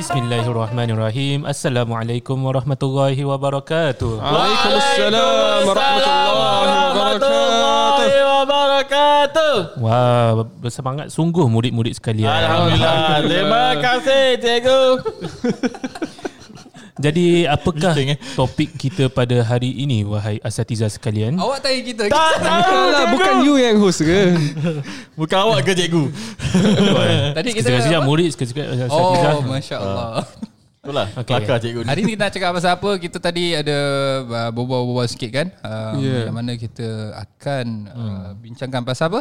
Bismillahirrahmanirrahim. Assalamualaikum warahmatullahi wabarakatuh. Waalaikumsalam warahmatullahi wabarakatuh. Wah, bersemangat sungguh murid-murid sekalian. Alhamdulillah. Terima kasih cikgu. Jadi, apakah Bising, eh? topik kita pada hari ini wahai asatiza sekalian? Awak tanya kita. Tak tahu Lah, bukan you yang host ke? Bukan awak ke cikgu? Tadi kita apa? murid, sekejap-sekap asatiza. Oh, Masya Allah. Itulah Okey. kelakar cikgu ni. Hari ni kita nak cakap pasal apa? Kita tadi ada uh, berbual-bual sikit kan? Um, Yeah. Yang mana kita akan uh, bincangkan pasal apa?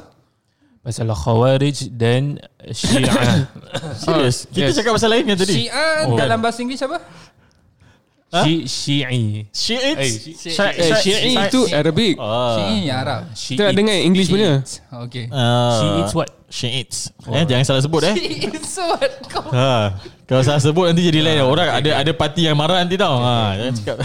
Pasal Khawarij dan Syiah. Serius? Kita yes. cakap pasal lain kan tadi? Syiah Oh. dalam bahasa Inggeris apa? Syi- Syi'i. Syiits? Eh, Syi- Eh, Syi'i itu Arabic. Ah. Syiah yang Arab. Kita nak dengar English punya. Okay. Ah. Syiits what? Syiits. Eh, jangan salah sebut eh. so what? Kau Ha, kalau salah sebut nanti jadi lain. Orang ada ada parti yang marah nanti tau. Ha, jangan cakap.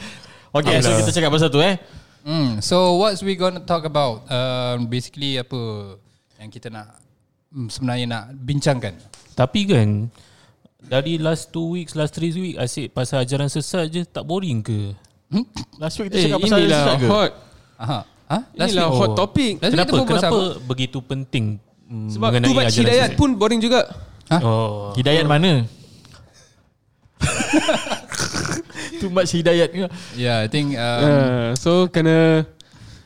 okay, so kita cakap pasal tu eh. Hmm. So what's we gonna talk about? Um, basically apa yang kita nak mm, sebenarnya nak bincangkan? Tapi kan, dari last two weeks, last three weeks, asyik pasal ajaran sesat je, tak boring ke? Last week kita Eh, cakap pasal inilah sesat ke? hot. Aha. Ha? Last Inilah week? hot Oh. topic. Last week Kenapa? kita berbual Kenapa begitu penting mm, Sebab mengenai tu baca ajaran hidayat sesat? pun boring juga. Oh. Hidayat mana? Too much hidayat ke? Yeah, I think um, Uh, so kena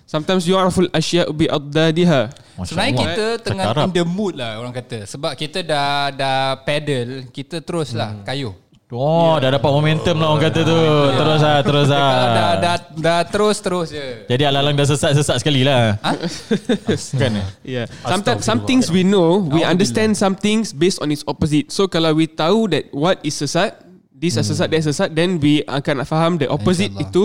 sometimes yu'raful asya' bi addadiha. Sebenarnya kita tengah in the mood lah orang kata Sebab kita dah dah pedal Kita terus lah kayuh Oh, dah dapat momentum lah orang kata tu. Terus lah, terus lah. Dah, dah, dah terus terus je Jadi alang-alang dah sesat-sesat sekali lah. Ha? Kan? Yeah. Sometimes some things we know, we understand some things based on its opposite. So kalau we tahu that what is sesat, this is sesat, that is sesat, then we akan faham the opposite InsyaAllah. itu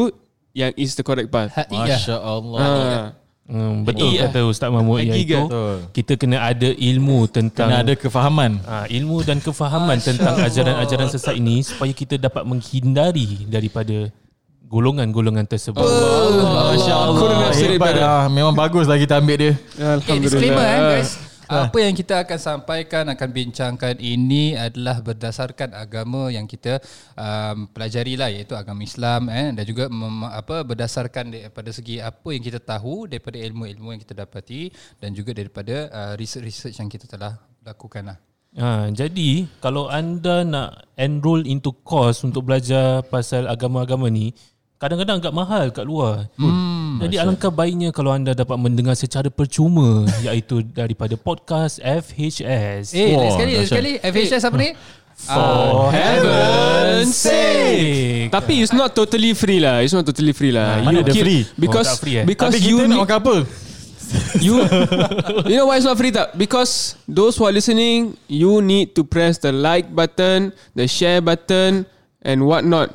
yang is the correct path. Masya Allah. Ah. Hmm, betul Hakikah. kata Ustaz Mahmud iaitu Betul. kita kena ada ilmu tentang Kena ada kefahaman. Ah, ilmu dan kefahaman tentang ajaran-ajaran sesat ini supaya kita dapat menghindari daripada golongan-golongan tersebut. Masya Allah. Couldn't have said it Hebat lah. Memang bagus lah kita ambil dia. Okay, disclaimer eh guys apa yang kita akan sampaikan akan bincangkan ini adalah berdasarkan agama yang kita um, pelajari lah iaitu agama Islam eh dan juga mem, apa berdasarkan daripada segi apa yang kita tahu daripada ilmu-ilmu yang kita dapati dan juga daripada uh, research-research yang kita telah lakukan lah. Ha, jadi kalau anda nak enroll into course untuk belajar pasal agama-agama ni kadang-kadang agak mahal kat luar. Hmm, jadi alangkah baiknya kalau anda dapat mendengar secara percuma iaitu daripada podcast FHS. Eh, lagi sekali, dahsyat. sekali. FHS apa ni? For heaven's sake. Tapi it's not totally free lah. It's not totally free lah. Mana You ada keep- free? Because Oh, free eh? because Tapi you kita nak makan apa? you you know why it's not free tak? Because those who are listening, you need to press the like button, the share button, and what not.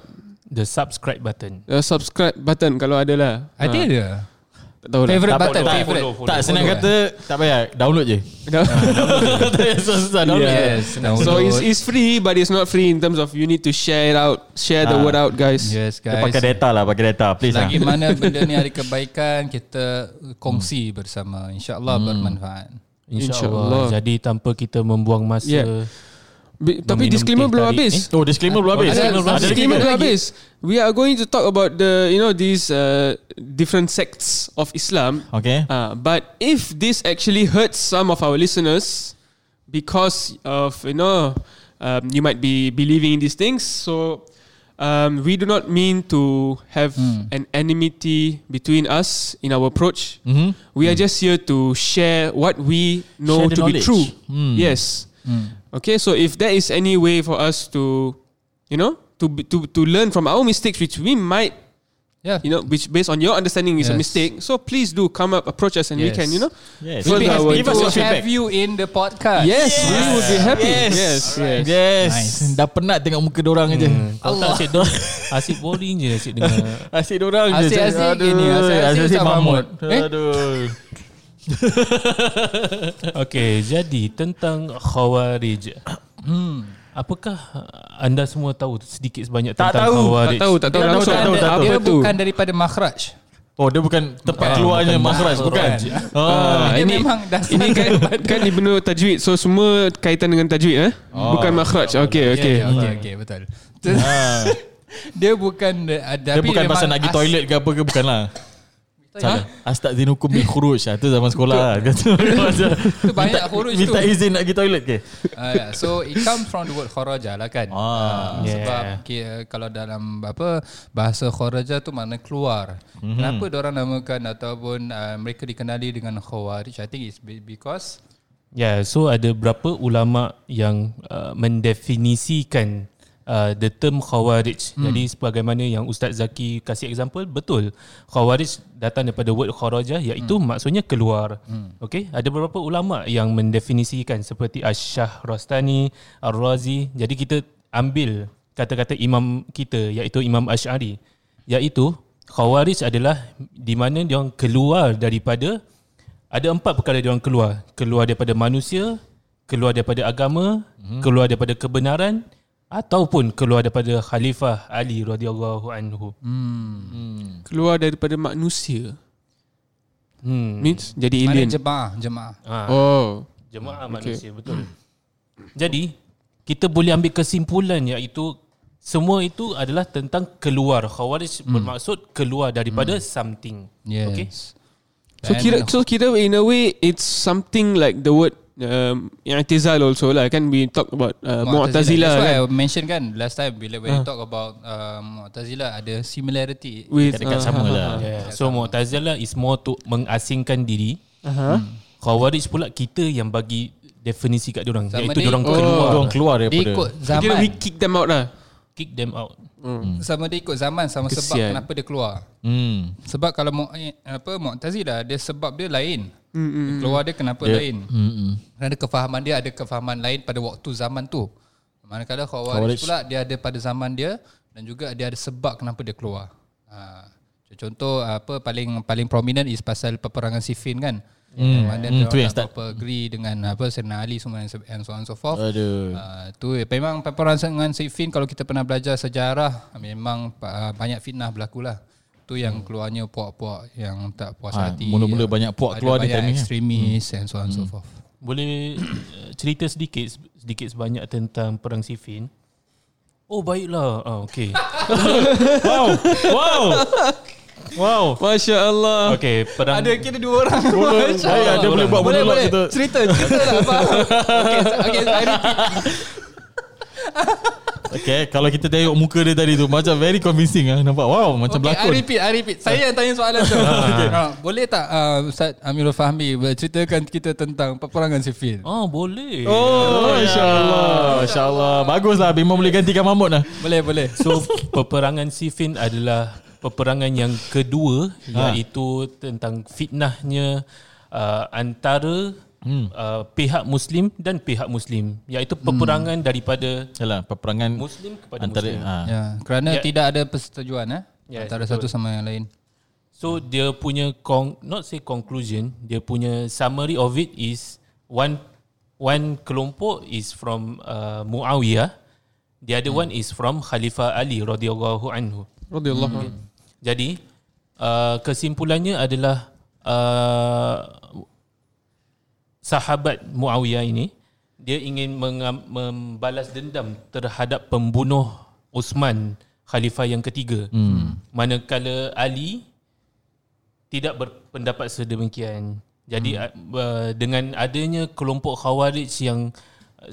The subscribe button. The subscribe button kalau ada lah. I think ada. Tak tahu lah. Favorite Tak, button, tak, favorite. follow, follow. Tak senang Follow, kata Tak payah Download je download Yeah. Yes, download. So it's, it's free but it's not free in terms of you need to share it out, share the Ah. word out guys. Yes, Dia guys. pakai data lah Pakai data Please lah Lagi mana benda ni ada kebaikan kita kongsi bersama insyaallah bermanfaat. InsyaAllah. InsyaAllah. Jadi tanpa kita membuang masa Yeah. Bi- tapi disclaimer belum tarik. habis. Oh disclaimer belum habis Ada- Ada lagi disclaimer belum habis. We are going to talk about the you know these uh, different sects of Islam. Okay Uh, but if this actually hurts some of our listeners because of you know um, you might be believing in these things, so um, we do not mean to have an enmity between us in our approach. Mhm. We are just here to share what we know Share to be true. Hmm. Yes. Okay, so if there is any way for us to, you know, to be- to to learn from our mistakes, which we might, Yeah. you know, which based on your understanding is a Yes. mistake, so please do come up, approach us, and we Yes. can, you know, Yes Maybe our- happy Give us to your feedback have you in the podcast. yes, we would be happy. Yes Yes, yes. Yes Nice. Dah penat tengok muka dorang aja Kalau tak asyik dengar Asyik boring je asyik dengar Asyik dorang je Asyik-asyik Aduh, gini, asyik-asyik Asyik Ustaz Mahmud Mahmud. Eh? Aduh Okay jadi Tentang Khawarij Hmm. Apakah anda semua tahu sedikit sebanyak Tak tentang tahu, Khawarij? Tak tahu, tak tahu Dia langsung. bukan- Bukan, tahu, tak dia Apa tu? bukan daripada makhraj. Oh dia bukan tempat keluarnya makhraj bukan. Oh. Ah, Dia ini memang dasar ini kan kan ni benda tajwid. So semua kaitan dengan tajwid eh. Bukan makhraj. Okey okey. Okey okey betul. Ah. Dia bukan uh, Dia bukan pasal nak pergi toilet ke apa ke bukan lah. Salah. Astaghfirukum bil khuruj. Ah, tu zaman sekolah. lah. Tu banyak huruf tu. Minta izin nak pergi toilet ke? Uh, yeah. So it comes from the word kharaja lah kan. Ah. Uh, Yeah. Sebab kira, kalau dalam apa bahasa kharaja tu makna keluar. Mm-hmm. Kenapa orang namakan ataupun uh, mereka dikenali dengan khawarij? I think it's be- because Ya, yeah, so ada berapa ulama yang uh, mendefinisikan uh, the term khawarij. Hmm. Jadi sebagaimana yang Ustaz Zaki kasih example, betul. Khawarij datang daripada word kharaja iaitu hmm. maksudnya keluar. Hmm. Okey, ada beberapa ulama yang mendefinisikan seperti Asy-Syah Rastani, Ar-Razi. Jadi kita ambil kata-kata imam kita iaitu Imam Asy'ari iaitu khawarij adalah di mana dia orang keluar daripada ada empat perkara dia orang keluar. Keluar daripada manusia, keluar daripada agama, hmm. keluar daripada kebenaran ataupun keluar daripada khalifah Ali radhiyallahu anhu. Keluar daripada manusia. Hmm. Means jadi mana alien. jemaah, jemaah. Ha, Oh. jemaah manusia betul. Jadi kita boleh ambil kesimpulan iaitu semua itu adalah tentang keluar. Khawarij hmm. bermaksud keluar daripada hmm. something. Yes. Okay? So kira so kira in a way it's something like the word um, i'tizal also lah kan we talk about uh, Mu'tazilah That's why kan I mention kan last time bila when uh. talk about uh, Mu'tazilah ada similarity. with Dekat sama lah. Yeah. So Mu'tazilah is more to mengasingkan diri. uh-huh. Khawarij pula kita yang bagi definisi kat diorang Zaman iaitu diorang Oh. keluar Diorang keluar Dia daripada ikut kira zaman. we kick them out lah kick them out. Hmm. Sama dia ikut zaman sama sebab Kesian. kenapa dia keluar. Hmm. Sebab kalau mu, eh, apa Mu'tazilah dia sebab dia lain. Mm-mm. Keluar dia kenapa Dia- lain? Hmm. Kerana kefahaman dia ada kefahaman lain pada waktu zaman tu. Manakala Khawarij. Khawarij pula dia ada pada zaman dia dan juga dia ada sebab kenapa dia keluar. Ha. Contoh apa paling paling prominent is pasal peperangan Siffin kan. Hmm. Mana Hmm, hmm, tu yang tak start. apa agree dengan apa Sayyidina Ali semua and so- and so on and so forth. Aduh. Uh, tu memang peperangan dengan Siffin kalau kita pernah belajar sejarah memang uh, banyak fitnah berlaku lah. Tu yang keluarnya puak-puak yang tak puas Ah, hati. mula-mula banyak puak Ada keluar di banyak time ni, eh? ekstremis and so on and so forth. Boleh uh, cerita sedikit sedikit sebanyak tentang perang Siffin? Oh baiklah. Ah okey. Wow. Wow. Wow. Masya Allah Okey, perang kira dua orang. Boleh, ada boleh buat boleh boleh. kita. Cerita, cerita lah. Okay, okay, I repeat. Okay, kalau kita tengok muka dia tadi tu macam very convincing ah. Nampak wow macam Okay, I berlakon. repeat, I repeat. Saya yang tanya soalan tu. okay. boleh tak uh, Ustaz Amirul Fahmi ceritakan kita tentang peperangan Siffin? Oh boleh. Oh, insya-Allah. Insya-Allah. Baguslah Bima boleh gantikan Mahmud lah. Boleh, boleh. So peperangan Siffin adalah peperangan yang kedua Ha. iaitu tentang fitnahnya uh, antara hmm. uh, pihak muslim dan pihak muslim iaitu peperangan daripada Yalah, peperangan muslim kepada antara muslim. ha. Ya, kerana Ya. tidak ada persetujuan eh Yes, antara betul. satu sama yang lain. So dia punya con- not say conclusion, dia punya summary of it is one one kelompok is from uh, Muawiyah, the other one is from Khalifah Ali radhiyallahu anhu. Radiyallahu anhu. Jadi uh, kesimpulannya adalah uh, sahabat Muawiyah ini dia ingin mengam, membalas dendam terhadap pembunuh Uthman khalifah yang ketiga. Hmm. Manakala Ali tidak berpendapat sedemikian. Jadi hmm. uh, dengan adanya kelompok khawarij yang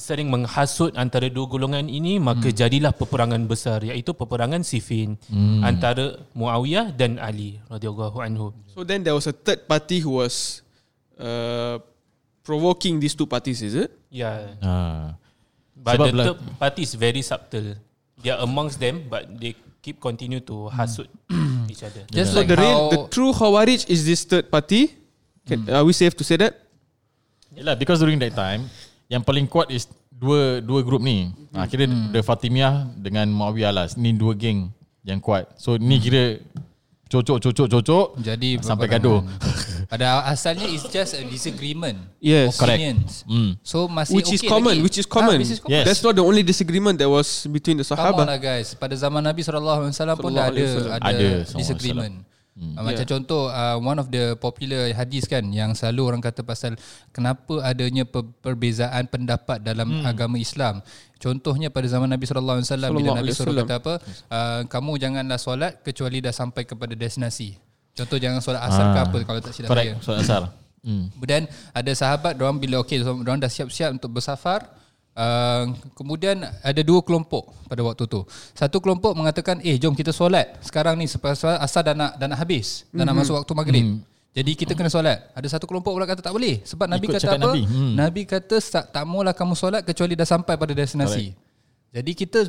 sering menghasut antara dua golongan ini maka hmm. jadilah peperangan besar iaitu peperangan Siffin hmm. antara Muawiyah dan Ali radhiyallahu anhu. So then there was a third party who was uh, provoking these two parties, is it? Yeah. ha. But Sebab the lah- third party is very subtle. They are amongst them but they keep continue to hasut each other. Just So like the real, the true Khawarij is this third party. Can, Are we safe to say that? Yalah because during that time yang paling kuat is dua dua grup ni. Ha, kira hmm. the Fatimiyah dengan Muawiyah lah. Ni dua geng yang kuat. So ni kira cocok cocok cocok jadi sampai gaduh. Pada asalnya it's just a disagreement. Yes. Correct. Hmm. So masih Which is okay common, lagi. which is common. Ah, which is common. Yes. That's not the only disagreement that was between the Come on Sahaba. lah guys. Pada zaman Nabi SAW pun Sallallahu dah alaihi ada ada, disagreement. Hmm. Macam yeah. contoh uh, one of the popular hadis kan yang selalu orang kata pasal kenapa adanya per- perbezaan pendapat dalam hmm. agama Islam. Contohnya pada zaman Nabi sallallahu alaihi wasallam bila Nabi suruh kata apa? Uh, kamu janganlah solat kecuali dah sampai kepada destinasi. Contoh jangan solat asar ke Ah. apa kalau tak silap saya. Correct. Solat asar. Hmm. Dan ada sahabat orang bila okey so, orang dah siap-siap untuk bersafar Uh, kemudian ada dua kelompok pada waktu tu. Satu kelompok mengatakan, "Eh, jom kita solat. Sekarang ni sepasal asar dah nak dah nak habis, dah nak masuk waktu maghrib." Jadi kita kena solat. Ada satu kelompok pula kata tak boleh sebab Nabi Ikut kata apa? Nabi. Hmm. Nabi kata tak, tak maulah kamu solat kecuali dah sampai pada destinasi. Jadi kita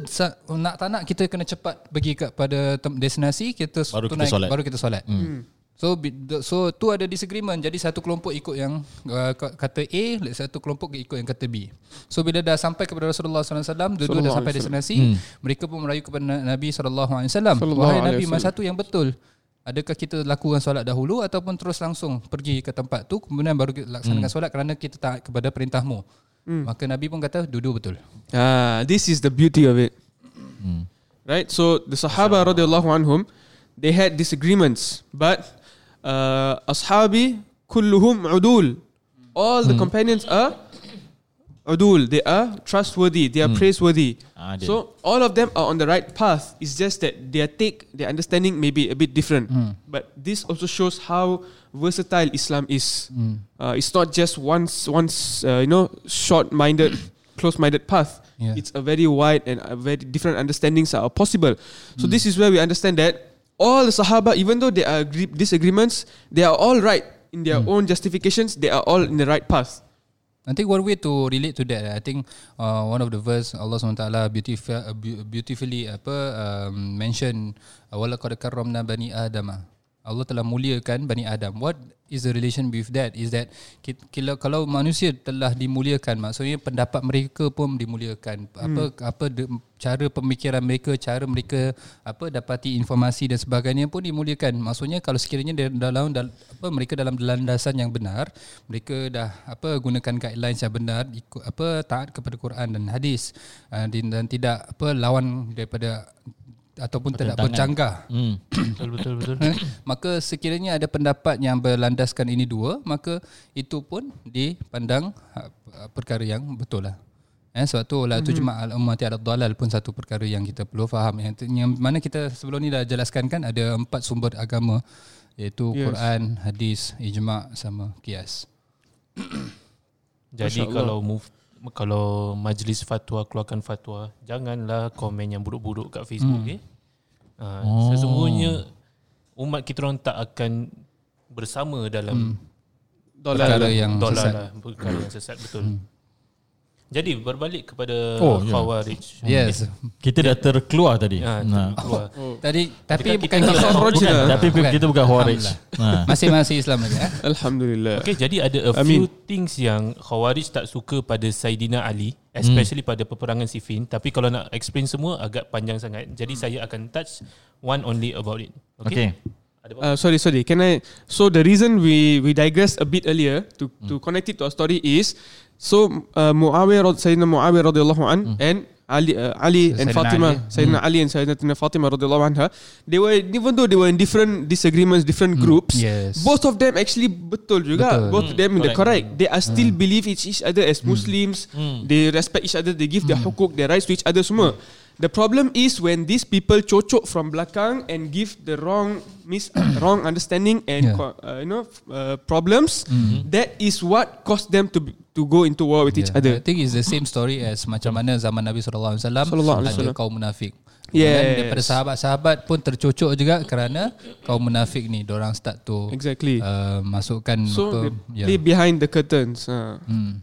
nak tak nak kita kena cepat pergi kepada destinasi kita Baru kita tunai- solat. baru kita solat. Hmm. So so tu ada disagreement. Jadi satu kelompok ikut yang uh, ka- kata A, satu kelompok ikut yang kata B. So bila dah sampai kepada Rasulullah SAW, dua-dua dah Sallallahu sampai destinasi, Hmm. mereka pun merayu kepada Na- Nabi SAW. Wahai Nabi, mana satu yang betul? Adakah kita lakukan solat dahulu ataupun terus langsung pergi ke tempat tu kemudian baru kita laksanakan solat kerana kita taat kepada perintahmu. Maka Nabi pun kata dua betul. Ah, this is the beauty of it. Hmm. Right? So the Sahaba radiallahu anhum, they had disagreements, but uh, Ashabi kulluhum udul. All the companions are udul. They are trustworthy. They are praiseworthy. Ah, so all of them are on the right path. It's just that their take, their understanding may be a bit different. But this also shows how versatile Islam is. Uh, it's not just once, once uh, you know, short-minded, close-minded path. Yeah. It's a very wide and a very different understandings are possible. So this is where we understand that all the Sahaba, even though there are agree- disagreements, they are all right in their own justifications. They are all in the right path. I think one way to relate to that, I think uh, one of the verse Allah SWT beautiful, uh, beau- beautifully apa um, mention walaqad karramna bani Adam. Allah telah muliakan Bani Adam. What is the relation with that? Is that ki- kila, kalau manusia telah dimuliakan, maksudnya pendapat mereka pun dimuliakan. Apa apa de, cara pemikiran mereka, cara mereka apa dapati informasi dan sebagainya pun dimuliakan. Maksudnya kalau sekiranya dalam dal, apa mereka dalam landasan yang benar, mereka dah apa gunakan guidelines yang benar, ikut apa taat kepada Quran dan hadis uh, dan, dan tidak apa lawan daripada ataupun tidak bercanggah. Hmm. Betul betul betul. Eh, maka sekiranya ada pendapat yang berlandaskan ini dua maka itu pun dipandang uh, perkara yang betul lah eh, sebab tu la tujma' al ummati ala dalal pun satu perkara yang kita perlu faham yang, yang mana kita sebelum ni dah jelaskan kan ada empat sumber agama iaitu Yes. Quran, hadis, ijma' sama kias. Jadi kalau move kalau majlis fatwa keluarkan fatwa, janganlah komen yang buruk-buruk kat Facebook hmm. eh. Uh, oh. Sesungguhnya umat kita orang tak akan bersama dalam Perkara yang dolar sesat. lah, perkara yang sesat betul. Hmm. Jadi berbalik kepada Oh, oh, ya. Khawarij. Yes. Kita dah terkeluar tadi. Ya, Nah. keluar. Tadi tapi bukan kita kita, Khawarij Bukan, lah. tapi Bukan. kita bukan Khawarij. Nah. masih masih Islam lagi eh. Alhamdulillah. Okay, jadi ada a I few mean- things yang Khawarij tak suka pada Saidina Ali, especially pada peperangan Siffin. Tapi kalau nak explain semua agak panjang sangat. Jadi saya akan touch one only about it. Okay. Okay. Uh, sorry, sorry. Can I? So the reason we we digressed a bit earlier to to connect it to our story is so uh, Muawiyah, rad- Sayyidina Muawiyah radhiyallahu an and Ali, uh, Ali and Sayyidina Fatima, Ali. Sayyidina Ali and Sayyidina Fatima radhiyallahu anha, they were even though they were in different disagreements, different groups, Yes. both of them actually betul juga. Betul. Both of them in the correct. correct. They are still believe each, each other as Muslims. They respect each other. They give their hukuk, their rights to each other semua. The problem is when these people cocok from belakang and give the wrong mis wrong understanding and Yeah. co- uh, you know uh, problems. That is what caused them to to go into war with each Yeah. other. I think it's the same story as macam mana zaman Nabi Sallallahu alaihi ada kaum munafik. Yes. Dan daripada sahabat-sahabat pun tercocok juga kerana kaum munafik ni orang start to Exactly. uh, masukkan so apa they play behind the curtains. Uh. Hmm.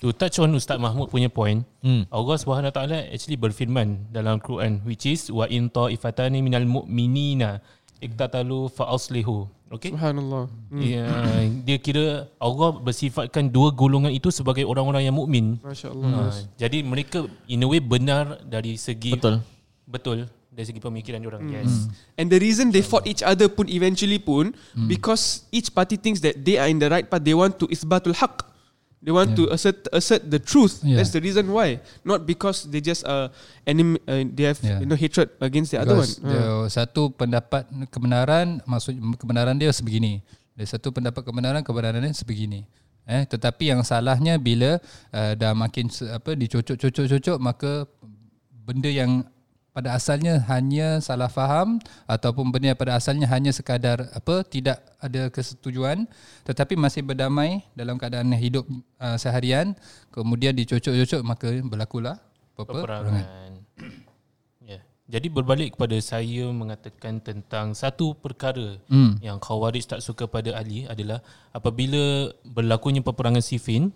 To touch on Ustaz Mahmud punya point, Hmm. Allah Subhanahu Wa Taala actually berfirman dalam Quran which is wa in ta'ifatani minal mu'minina iktatalu fa aslihu. Okay? Subhanallah. Ya, dia kira Allah bersifatkan dua golongan itu sebagai orang-orang yang mukmin. Masya Allah. Ha, jadi mereka in a way benar dari segi Betul. betul dari segi pemikiran orang. Yes. And the reason they fought each other pun eventually pun because each party thinks that they are in the right path. They want to isbatul haq. They want to assert assert the truth. Yeah. That's the reason why. Not because they just uh, enem- uh they have Yeah. you know hatred against the other one. Because the satu pendapat kebenaran maksud kebenaran dia sebegini. Ada satu pendapat kebenaran kebenaran dia sebegini. Eh tetapi yang salahnya bila uh, dah makin apa dicocok-cocok-cocok maka benda yang pada asalnya hanya salah faham ataupun benda pada asalnya hanya sekadar apa tidak ada kesetujuan tetapi masih berdamai dalam keadaan hidup uh, seharian kemudian dicocok-cocok maka berlakulah peperangan. ya. Jadi berbalik kepada saya mengatakan tentang satu perkara Hmm. yang Khawarij tak suka pada Ali adalah apabila berlakunya peperangan Siffin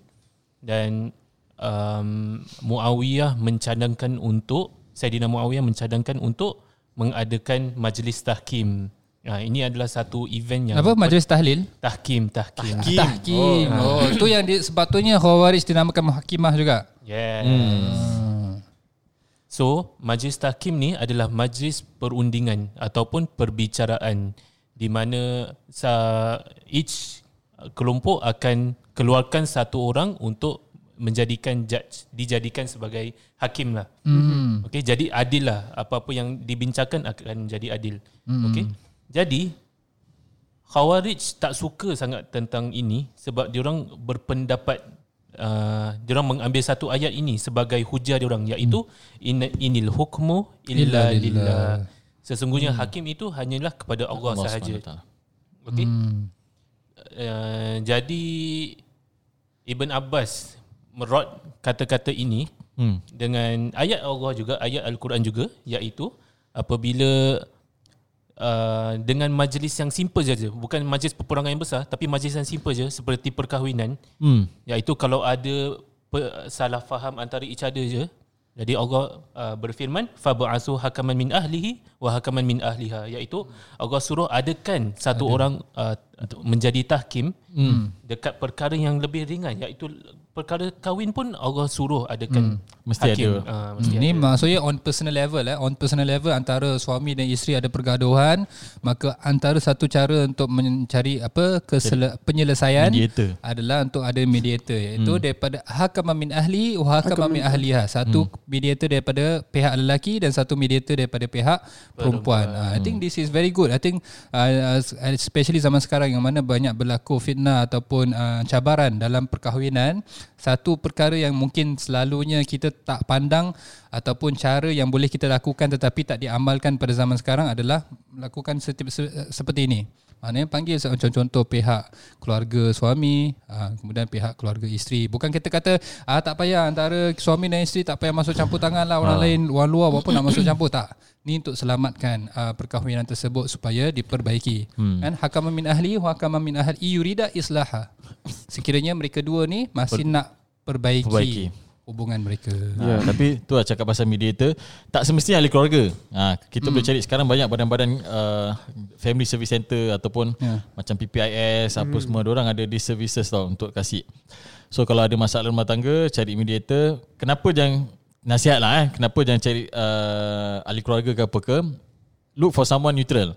dan um, Muawiyah mencadangkan untuk Saidina Muawiyah mencadangkan untuk mengadakan majlis tahkim. Ha, ini adalah satu event yang apa majlis tahlil tahkim tahkim. Tahkim. Tahkim. Oh, tu yang di, sepatutnya Khawarij dinamakan muhakimah juga. Yes. Hmm. So, majlis tahkim ni adalah majlis perundingan ataupun perbicaraan di mana sa each kelompok akan keluarkan satu orang untuk menjadikan judge dijadikan sebagai hakim lah. Mm-hmm. Okey, jadi adil lah apa-apa yang dibincangkan akan jadi adil. Mm-hmm. Okey. Jadi Khawarij tak suka sangat tentang ini sebab diorang berpendapat uh, diorang mengambil satu ayat ini sebagai hujah diorang iaitu in, inil hukmu illa Illa lillah. Sesungguhnya hakim itu hanyalah kepada Allah, Allah sahaja. SWT. Okey. Hmm. Uh, jadi Ibn Abbas merot kata-kata ini Hmm. dengan ayat Allah juga, ayat Al-Quran juga iaitu apabila uh, dengan majlis yang simple saja, bukan majlis peperangan yang besar tapi majlis yang simple saja seperti perkahwinan Hmm. iaitu kalau ada pe- salah faham antara each other je jadi Allah uh, berfirman fab'asu hakaman min ahlihi wa hakaman min ahliha iaitu Allah suruh adakan satu orang uh, menjadi tahkim hmm. dekat perkara yang lebih ringan iaitu perkara kahwin pun Allah suruh adakan Mesti hakim. ada. Uh, mesti Ini ada. maksudnya on personal level eh. On personal level antara suami dan isteri ada pergaduhan, maka antara satu cara untuk mencari apa penyelesaian Mediator. adalah untuk ada mediator iaitu hmm. daripada hakaman min ahli wa hakaman min ahliha. Satu hmm. mediator daripada pihak lelaki dan satu mediator daripada pihak perempuan. Uh, I think this is very good. I think uh, especially zaman sekarang yang mana banyak berlaku fitnah ataupun uh, cabaran dalam perkahwinan, satu perkara yang mungkin selalunya kita tak pandang ataupun cara yang boleh kita lakukan tetapi tak diamalkan pada zaman sekarang adalah melakukan seperti ini. Maknanya panggil contoh-contoh pihak keluarga suami, ah, kemudian pihak keluarga isteri. Bukan kita kata ah tak payah antara suami dan isteri tak payah masuk campur tangan lah orang lain orang luar apa nak masuk campur tak. Ni untuk selamatkan uh, perkahwinan tersebut supaya diperbaiki. Hmm. Kan hakaman min ahli wa hakaman min ahli yurida islaha. Sekiranya mereka dua ni masih nak perbaiki, Perbaiki. Hubungan mereka. Ya, tapi tu lah cakap pasal mediator Tak semestinya ahli keluarga ha, Kita boleh cari sekarang banyak badan-badan uh, Family Service Center Ataupun Ya. macam PPIS Apa semua orang ada di services tau Untuk kasih So kalau ada masalah rumah tangga Cari mediator Kenapa jangan Nasihat lah eh Kenapa jangan cari uh, Ahli keluarga ke apa ke Look for someone neutral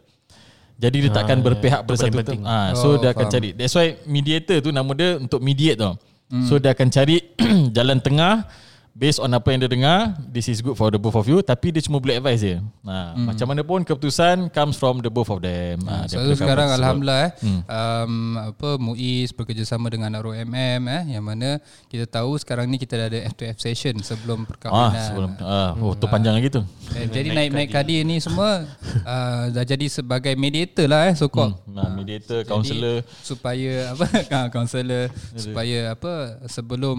jadi dia takkan Ah, berpihak itu pada paling satu penting. tu. Ah, so Oh, dia akan faham. cari. That's why mediator tu nama dia untuk mediate tau. So dia akan cari jalan tengah based on apa yang dia dengar, this is good for the both of you tapi dia cuma boleh advise je. Ha, macam mana pun keputusan comes from the both of them. Ha, So daripada sekarang tersebut. alhamdulillah eh um, apa MUIS bekerjasama dengan ROMM eh yang mana kita tahu sekarang ni kita dah ada F2F session sebelum Ah, perkahwinan. sebelum ah, oh tu panjang lagi tu. Eh, jadi naik-naik kadi ni semua uh, dah jadi sebagai mediator lah eh so called. Nah, mediator, counselor. supaya apa ah, kaunselor supaya apa sebelum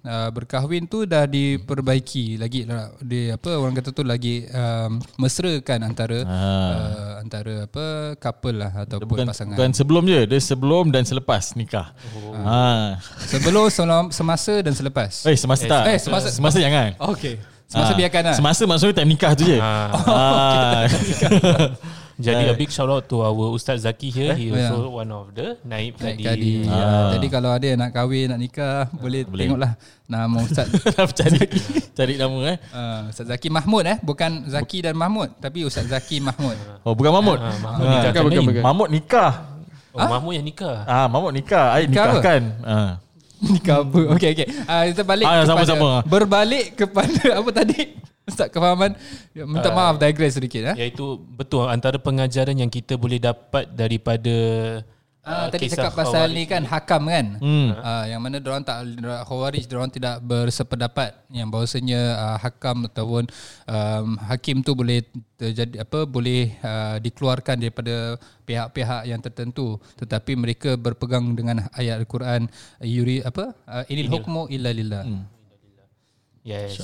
uh, berkahwin tu dah diperbaiki lagi lah, di apa orang kata tu lagi um, mesrakan antara Ah. uh, antara apa couple lah ataupun Bukan pasangan. bukan sebelum je, dia sebelum dan selepas nikah. Oh. Ha. Sebelum semasa dan selepas. Eh semasa tak? Eh, semasa- semasa jangan. Okey. Semasa Ah, biarkan lah. Semasa maksudnya time nikah tu je. Ah. Jadi a big shout out to our Ustaz Zaki here. He Yeah. also one of the naib Naik tadi. kadi. Ah. Ya. Jadi kalau ada yang nak kahwin, nak nikah, boleh, Boleh. tengoklah nama Ustaz. cari cari nama eh. Uh, Ustaz Zaki Mahmud eh Bukan Zaki dan Mahmud Tapi Ustaz Zaki Mahmud Oh bukan Mahmud. Ah, Mahmud Ah, nikah bukan, bukan, bukan. Mahmud nikah. Oh, Mahmud yang nikah. Ah Mahmud nikah. Ai Nikah apa? nikahkan. Ah. Ni cover. Okey okey. Ah kita balik Ah, kepada sama-sama. berbalik kepada apa tadi? Ustaz kefahaman. Ya, Minta Ah. maaf digress sedikit ah. Iaitu betul antara pengajaran yang kita boleh dapat daripada Ah, ah, tadi cakap pasal Khawarij ni kan hakam kan. Hmm. Ah, yang mana orang tak khawarij orang tidak bersependapat yang bahawasanya ah, hakam ataupun um, hakim tu boleh terjadi apa boleh ah, dikeluarkan daripada pihak-pihak yang tertentu tetapi mereka berpegang dengan ayat al-Quran yuri apa ah, inil hukmu illa lillah. Hmm. Yes.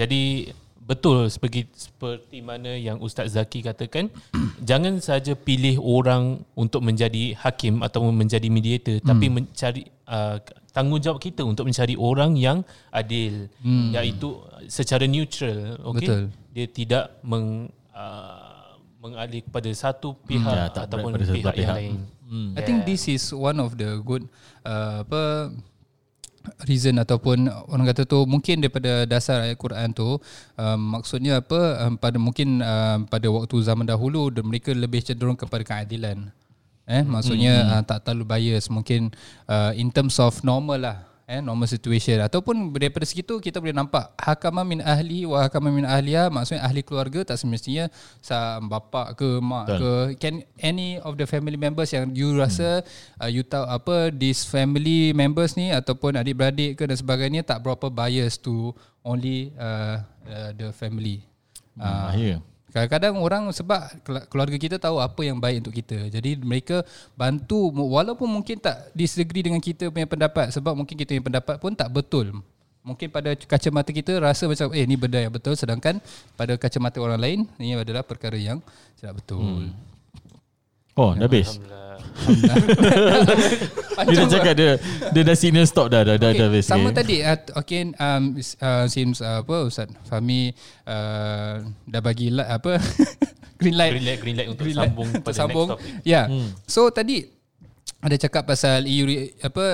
Jadi betul seperti seperti mana yang Ustaz Zaki katakan, jangan saja pilih orang untuk menjadi hakim atau menjadi mediator, hmm. tapi mencari uh, tanggungjawab kita untuk mencari orang yang adil, hmm. iaitu secara neutral, okey. Dia tidak meng uh, mengalih kepada satu pihak Ya, tak ataupun pada satu pihak, yang pihak. lain. I think this is one of the good uh, apa reason ataupun orang kata tu mungkin daripada dasar ayat Quran tu um, maksudnya apa? Um, pada mungkin um, pada waktu zaman dahulu mereka lebih cenderung kepada keadilan. Eh maksudnya uh, tak terlalu bias. Mungkin uh, in terms of normal lah eh normal situation. Ataupun daripada segitu kita boleh nampak hakama min ahli wa hakama min ahliya maksudnya ahli keluarga tak semestinya sa bapa ke mak Betul. ke. Can any of the family members yang you rasa uh, you tahu apa this family members ni ataupun adik-beradik ke dan sebagainya tak berapa bias to only uh, uh, the family. Ah, ya. Kadang-kadang orang sebab kel- keluarga kita tahu apa yang baik untuk kita. Jadi mereka bantu walaupun mungkin tak disagree dengan kita punya pendapat sebab mungkin kita punya pendapat pun tak betul. Mungkin pada kacamata kita rasa macam eh ni benda yang betul sedangkan pada kacamata orang lain ini adalah perkara yang tidak betul. Oh, dah habis. Dia dah cakap dia dia dah signal stop dah dah dah dah habis. Sama Okay. tadi uh, okay um uh, seems uh, apa Ustaz Fahmi uh, dah bagi light apa green light Green light, green light untuk Green light sambung untuk pada sambung. next topic. Ya. So tadi ada cakap pasal iuri apa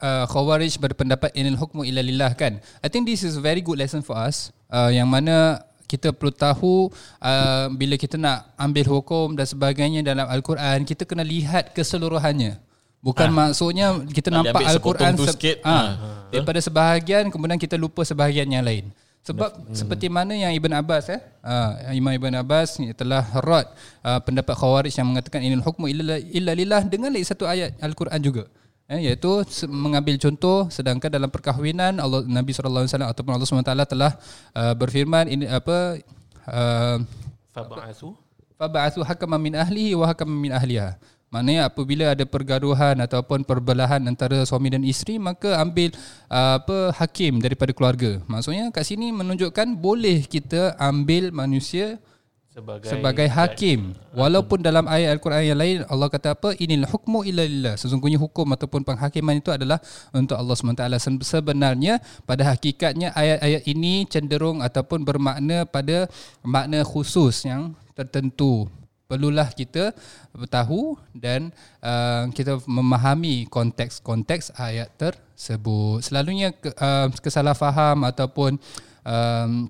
uh, khawarij berpendapat inil hukmu illa lillah kan. I think this is a very good lesson for us uh, yang mana kita perlu tahu uh, bila kita nak ambil hukum dan sebagainya dalam al-Quran kita kena lihat keseluruhannya. Bukan Ah. maksudnya kita boleh nampak al-Quran se- ah, Ah. daripada sebahagian kemudian kita lupa sebahagian yang lain. Sebab hmm. seperti mana yang Ibn Abbas eh uh, Imam Ibn Abbas ni telah rot uh, pendapat Khawarij yang mengatakan inil hukmu illa, illa lillah dengan lagi satu ayat al-Quran juga. Eh, iaitu mengambil contoh sedangkan dalam perkahwinan Allah Nabi SAW ataupun Allah SWT telah uh, berfirman ini apa uh, Fab'asu hakaman min ahlihi wa hakaman min ahliha. Maknanya apabila ada pergaduhan ataupun perbelahan antara suami dan isteri maka ambil uh, apa hakim daripada keluarga. Maksudnya kat sini menunjukkan boleh kita ambil manusia sebagai sebagai hakim. Walaupun dalam ayat al-Quran yang lain Allah kata apa? Inil hukmu illa lillah. Sesungguhnya hukum ataupun penghakiman itu adalah untuk Allah SWT. Se- Sebenarnya pada hakikatnya ayat-ayat ini cenderung ataupun bermakna pada makna khusus yang tertentu. Perlulah kita tahu dan uh, kita memahami konteks-konteks ayat tersebut. Selalunya ke, uh, kesalahfaham ataupun um,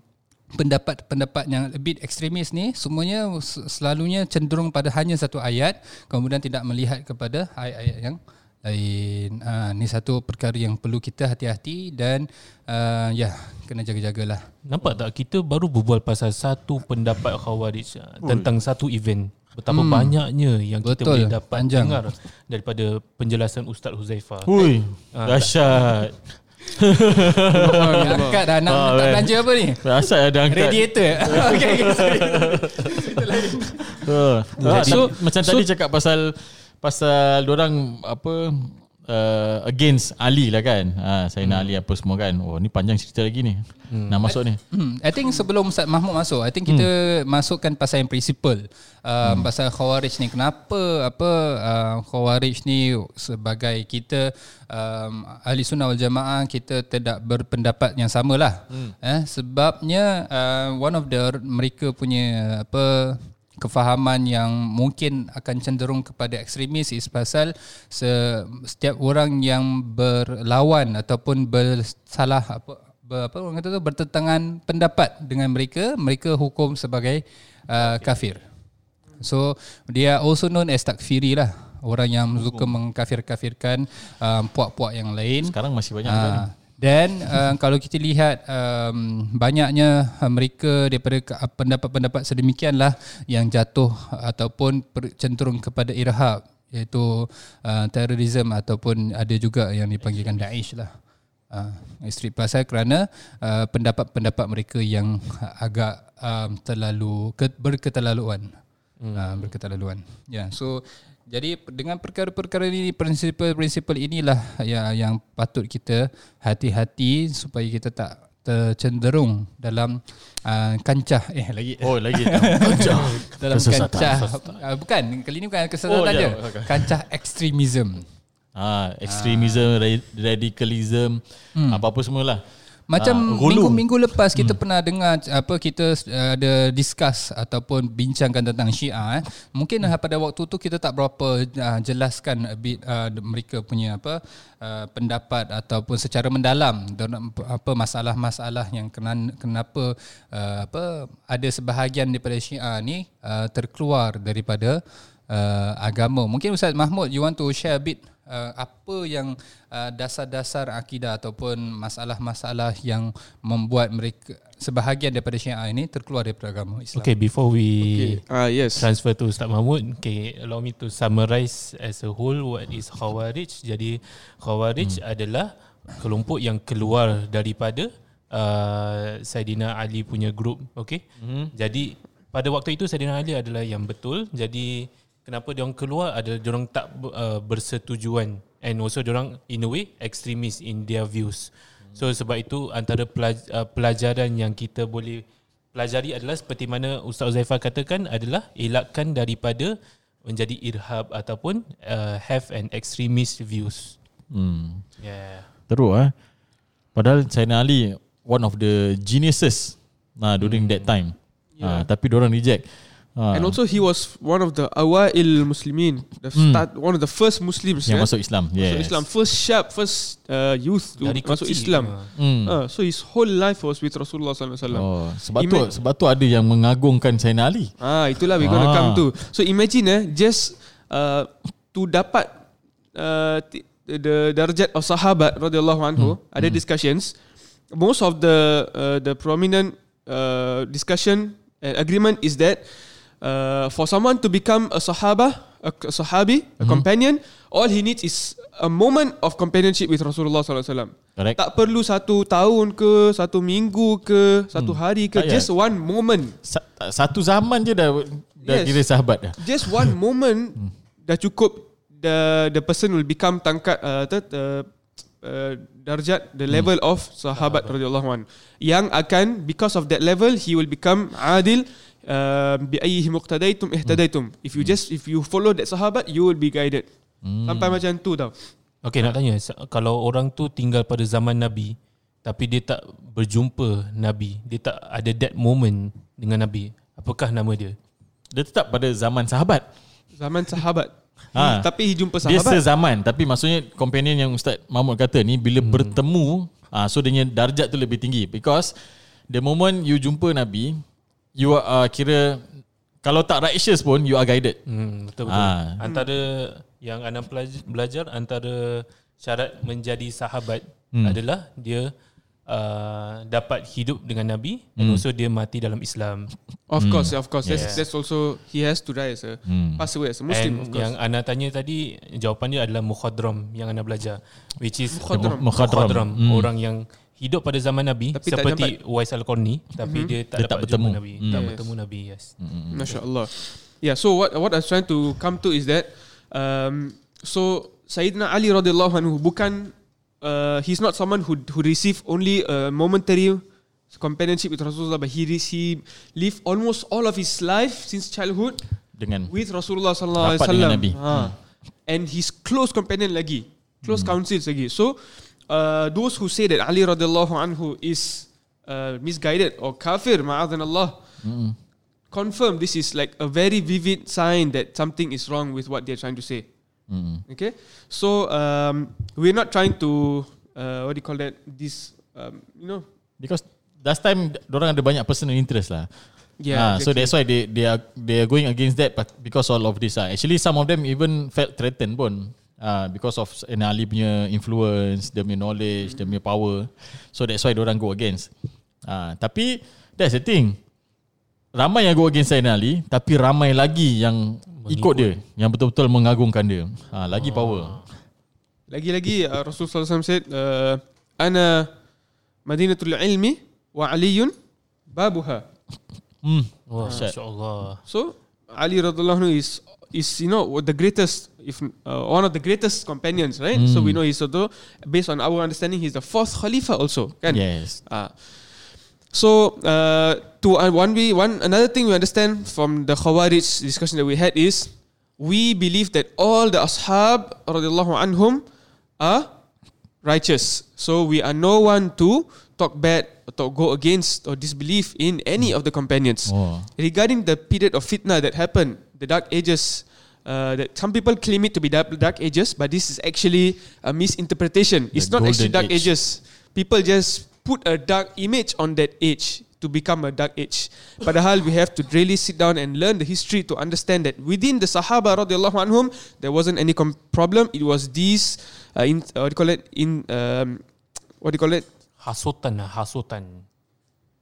pendapat-pendapat yang a bit ekstremis ni semuanya selalunya cenderung pada hanya satu ayat kemudian tidak melihat kepada ayat-ayat yang lain. Uh, ni satu perkara yang perlu kita hati-hati dan uh, ya kena jaga-jagalah. Nampak tak kita baru berbual pasal satu pendapat Khawarij ah, tentang satu event. Betapa hmm. banyaknya yang kita Betul, boleh dapat panjang. dengar daripada penjelasan Ustaz Huzaifah. Hui, Ah, dahsyat. Angkat dah nak Ah, minta weh. belanja apa ni? Dahsyat ada angkat. Radiator. okay, okay, sorry. Uh, Jadi- so, macam so- tadi cakap pasal pasal orang apa uh, against Ali lah kan. Ha, saya nak Ali apa semua kan. Oh ni panjang cerita lagi ni. Hmm. Nak masuk ni. Hmm, I think sebelum Ustaz Mahmud masuk, I think kita hmm. masukkan pasal yang prinsipal. Uh, hmm. pasal khawarij ni kenapa apa uh, khawarij ni sebagai kita um, ahli sunnah wal jamaah kita tidak berpendapat yang samalah. Hmm. Eh sebabnya uh, one of the mereka punya apa kefahaman yang mungkin akan cenderung kepada ekstremis is pasal se, setiap orang yang berlawan ataupun bersalah apa ber, apa orang kata tu bertentangan pendapat dengan mereka mereka hukum sebagai uh, kafir. So are also known as takfiri lah. orang yang suka mengkafir-kafirkan um, puak-puak yang lain. Sekarang masih banyak ni. Dan uh, kalau kita lihat um, banyaknya uh, mereka daripada uh, pendapat-pendapat sedemikianlah yang jatuh ataupun cenderung kepada irhab iaitu uh, terorisme ataupun ada juga yang dipanggilkan Daesh lah. Uh, street pasal kerana uh, pendapat-pendapat mereka yang agak um, terlalu ke, berketerlaluan. Hmm. Uh, berketerlaluan. Ya, yeah, so jadi dengan perkara-perkara ini prinsipal-prinsipal inilah yang yang patut kita hati-hati supaya kita tak tercenderung dalam uh, kancah. Eh lagi. Oh lagi. Kancah. Dalam kesesatan. kancah. Uh, bukan. Kali ini bukan kesesatan Oh, oh, ya, dia okay. kancah ekstremism. Ah, Extremism ra- Radicalism Apa-apa semualah Macam hulu. minggu-minggu lepas kita hmm. pernah dengar apa kita uh, ada discuss ataupun bincangkan tentang Syiah eh. Mungkin uh, pada waktu tu kita tak berapa uh, jelaskan a bit uh, mereka punya apa uh, pendapat ataupun secara mendalam dalam apa masalah-masalah yang kena, kenapa uh, apa ada sebahagian daripada Syiah ni uh, terkeluar daripada uh, agama. Mungkin Ustaz Mahmud you want to share a bit uh, apa yang uh, dasar-dasar akidah ataupun masalah-masalah yang membuat mereka sebahagian daripada Syiah ini terkeluar daripada agama Islam. Okay, before we Okay. Ah yes. transfer to Ustaz Mahmud, okay, allow me to summarize as a whole what is Khawarij. Jadi Khawarij hmm. adalah kelompok yang keluar daripada uh, Saidina Ali punya group, okay? Hmm. Jadi pada waktu itu Saidina Ali adalah yang betul. Jadi kenapa dia orang keluar adalah dia orang tak uh, bersetujuan and also dia orang in a way extremist in their views. So sebab itu antara pelaj- uh, pelajaran yang kita boleh pelajari adalah seperti mana Ustaz Uzaifah katakan adalah elakkan daripada menjadi irhab ataupun uh, have an extremist views. hmm. Yeah. Teruk eh Padahal China Ali One of the geniuses Nah during that time yeah. Tapi orang reject Ah, And also he was one of the awail Muslimin, the Hmm. start one of the first Muslims Yang yeah? masuk Islam yes. masuk Islam, first syab, first uh, youth to Dari masuk kecil. Islam. hmm. Uh, so his whole life was with Rasulullah sallallahu alaihi wasallam. oh, Sebab tu Ima- Sebab tu ada yang mengagungkan China Ali Ah, itulah we gonna Ah. come to. So imagine eh, just uh, to dapat uh, t- the darjat of sahabat radhiyallahu anhu, Hmm. ada discussions. Most of the uh, the prominent uh, discussion and agreement is that uh, for someone to become a sahaba, a, sahabi, a companion, all he needs is a moment of companionship with Rasulullah sallallahu alaihi wasallam. Correct. Tak perlu satu tahun ke, satu minggu ke, satu hari ke, Tak just one moment. Sa- Satu zaman je dah Dah Yes. kira sahabat dah. Just one moment dah cukup the the person will become tangkat uh, tu, uh, uh, darjat the level of sahabat radhiyallahu an yang akan because of that level he will become adil bi ayyihi muqtadaitum ihtadaitum. If you just if you follow that sahabat you will be guided. Sampai macam tu tau. Okay nak tanya kalau orang tu tinggal pada zaman Nabi tapi dia tak berjumpa Nabi, dia tak ada that moment dengan Nabi, apakah nama dia? Dia tetap pada zaman sahabat. Zaman sahabat. Ha. tapi he jumpa Dia sahabat. sezaman Tapi maksudnya Companion yang Ustaz Mahmud kata ni Bila hmm. bertemu ah So dia darjat tu lebih tinggi. Because The moment you jumpa Nabi You are uh, kira Kalau tak righteous pun You are guided Hmm, betul betul. Ah. Antara yang anda belajar, belajar antara syarat menjadi sahabat hmm. adalah dia uh, dapat hidup dengan Nabi dan also dia mati dalam Islam. of course of course that's, Yeah. that's also he has to die as a Hmm. pass away as a muslim of And course yang Ana tanya tadi jawapan dia adalah mukhadram yang anda belajar which is Mukhadram. mukhadram, Hmm. orang yang hidup pada zaman Nabi Tapi tak seperti Uwais Al-Qarni tapi dia tak Dia tak dapat bertemu. jumpa Nabi, Hmm. tak Yes. bertemu Nabi yes. Masya Allah. Yeah. So what what I was trying to come to is that um, so Sayyidina Ali radhiyallahu anhu bukan uh, he's not someone who who received only a momentary companionship with Rasulullah, but he re- he lived almost all of his life since childhood Dengan with Rasulullah sallallahu alaihi wasallam. Nabi. Ha. And his close companion lagi, close counsels lagi. So uh, those who say that Ali radhiyallahu anhu is uh, misguided or kafir, ma'adhan Mm. confirm this is like a very vivid sign that something is wrong with what they're trying to say. Mm. Okay, so um, we're not trying to uh, what do you call that? This um, you know Because Last time Diorang ada banyak personal interest lah Yeah, Ah, so exactly. that's why they they are they are going against that but because all of this ah. Actually some of them even felt threatened pun. Ah, because of Sayyidina Ali punya influence, dia punya knowledge, dia punya power. So that's why orang go against. Ah, tapi that's the thing. Ramai yang go against Sayyidina Ali, tapi ramai lagi yang ikut dia, yang betul-betul mengagungkan dia. Ah, lagi power. Lagi-lagi uh, Rasulullah SAW said, uh, Ana Madinatul Ilmi wa Aliyun babuha. Hmm. Wah, masya-Allah. So Ali radhiallahu anhu is is you know the greatest if uh, one of the greatest companions, right? So we know he's also based on our understanding he's the fourth Khalifa also? Yes. Uh, so uh, to uh, one we one another thing we understand from the Khawarij discussion that we had is we believe that all the ashab radhiyallahu anhum are righteous. So we are no one to talk bad or go against or disbelieve in any of the companions. Oh. Regarding the period of fitna that happened, the dark ages, uh, that some people claim it to be dark, dark ages, but this is actually a misinterpretation. it's The not actually dark age. ages. People just put a dark image on that age to become a dark age. Padahal we have to really sit down and learn the history to understand that within the Sahaba radiallahu anhum, there wasn't any com- problem. It was these, uh, in, uh, what do you call it? In um, what do you call it? Hasutan hasutan.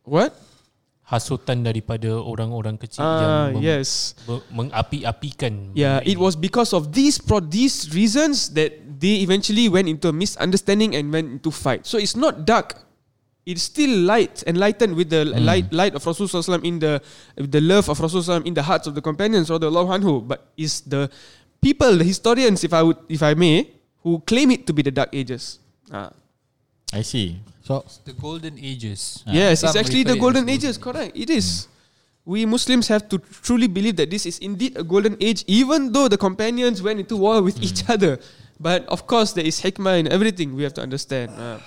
What? Hasutan daripada orang-orang kecil Ah, yang meng- yes. mengapi-apikan. Yeah, it was because of these pro- these reasons that they eventually went into a misunderstanding and went into fight. So it's not dark. It's still light, enlightened with the light light of Rasulullah in the the love of Rasulullah in the hearts of the companions radiallahu anhu. But it's the people, the historians, if I would, if I may, who claim it to be the dark ages. Ah. I see. So The golden ages. Yes, it's actually the golden ages, correct. It is. We Muslims have to truly believe that this is indeed a golden age, even though the companions went into war with each other. But of course, there is hikmah in everything. We have to understand. Ah.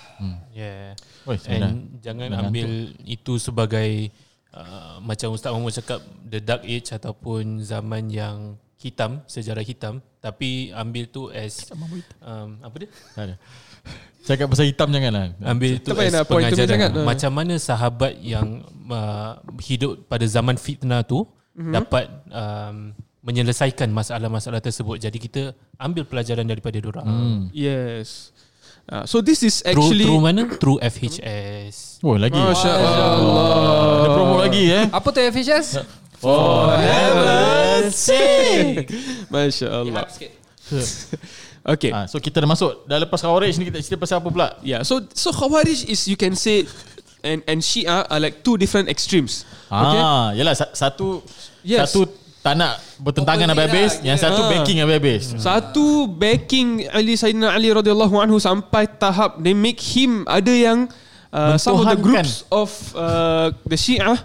Yeah. Oi, saya And jangan dah ambil itu sebagai uh, macam Ustaz Muhammad cakap the dark age ataupun zaman yang hitam, sejarah hitam, tapi ambil tu as um, apa dia? Tak ada. Cakap pasal hitam janganlah. Ambil itu as nak pengajaran. sangat, ah. Macam mana sahabat yang uh, hidup pada zaman fitnah tu Mhm. dapat um, menyelesaikan masalah-masalah tersebut. Jadi kita ambil pelajaran daripada diorang. Hmm. Yes. Ah, so this is actually. through mana? Through FHS. Oh lagi. Masya Allah. Ada promo lagi eh. Apa tu FHS? Oh, heaven's sake. Masya Allah. okay. Ah, so kita dah masuk dah lepas Khawarij ni kita cerita pasal apa pula? Yeah. So so Khawarij is you can say, and and Shia are like two different extremes. Okay. Ah, yalah sa- satu Yes. satu tak nak bertentangan Opposite habis-habis, lah, yang satu Ah. backing habis-habis. Satu backing Ali Sayyidina Ali radhiyallahu anhu sampai tahap they make him ada yang uh, some of the groups of uh, the Syiah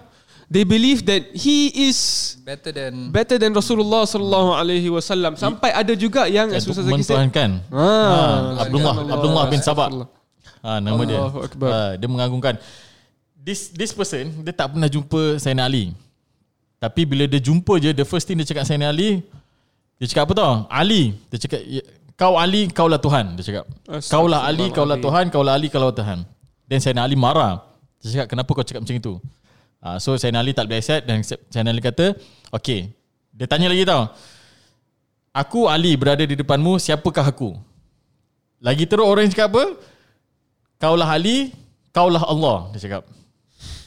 they believe that he is Better than better than Rasulullah sallallahu alaihi wasallam sampai ada juga yang as Ustaz Zaki said mentuhankan. ah, Ah, Abdullah Allah. Abdullah bin Sabah. Ah, nama dia. Akbar. Ah, dia mengagungkan. This this person dia tak pernah jumpa Sayyidina Ali. Tapi bila dia jumpa je the first thing dia cakap Sayyidina Ali dia cakap apa tau? Ali. Dia cakap "Ya, kau Ali kaulah Tuhan dia cakap. Kaulah Ali kaulah Tuhan, kaulah Ali kaulah Tuhan. Dan Sayyidina Ali marah. Dia cakap kenapa kau cakap macam itu? Ah, so Sayyidina Ali tak boleh accept dan Sayyidina Ali kata, "Okay." Dia tanya lagi tau. Aku Ali berada di depanmu, siapakah aku? Lagi teruk orang yang cakap apa? Kaulah Ali, kaulah Allah, dia cakap.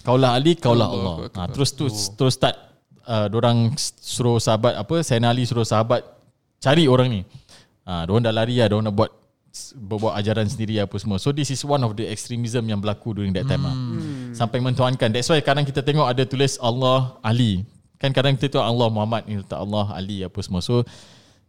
Kaulah Ali, kaulah Allah. Ha, terus tu terus start uh, orang suruh sahabat apa? Sayyidina Ali suruh sahabat cari orang ni. Ha, orang dah lari lah, orang nak buat buat ajaran sendiri apa semua. So this is one of the extremism yang berlaku during that time lah. Sampai mentuankan. That's why kadang kita tengok ada tulis Allah Ali. Kan kadang kita tengok Allah Muhammad ni letak Allah Ali apa semua. So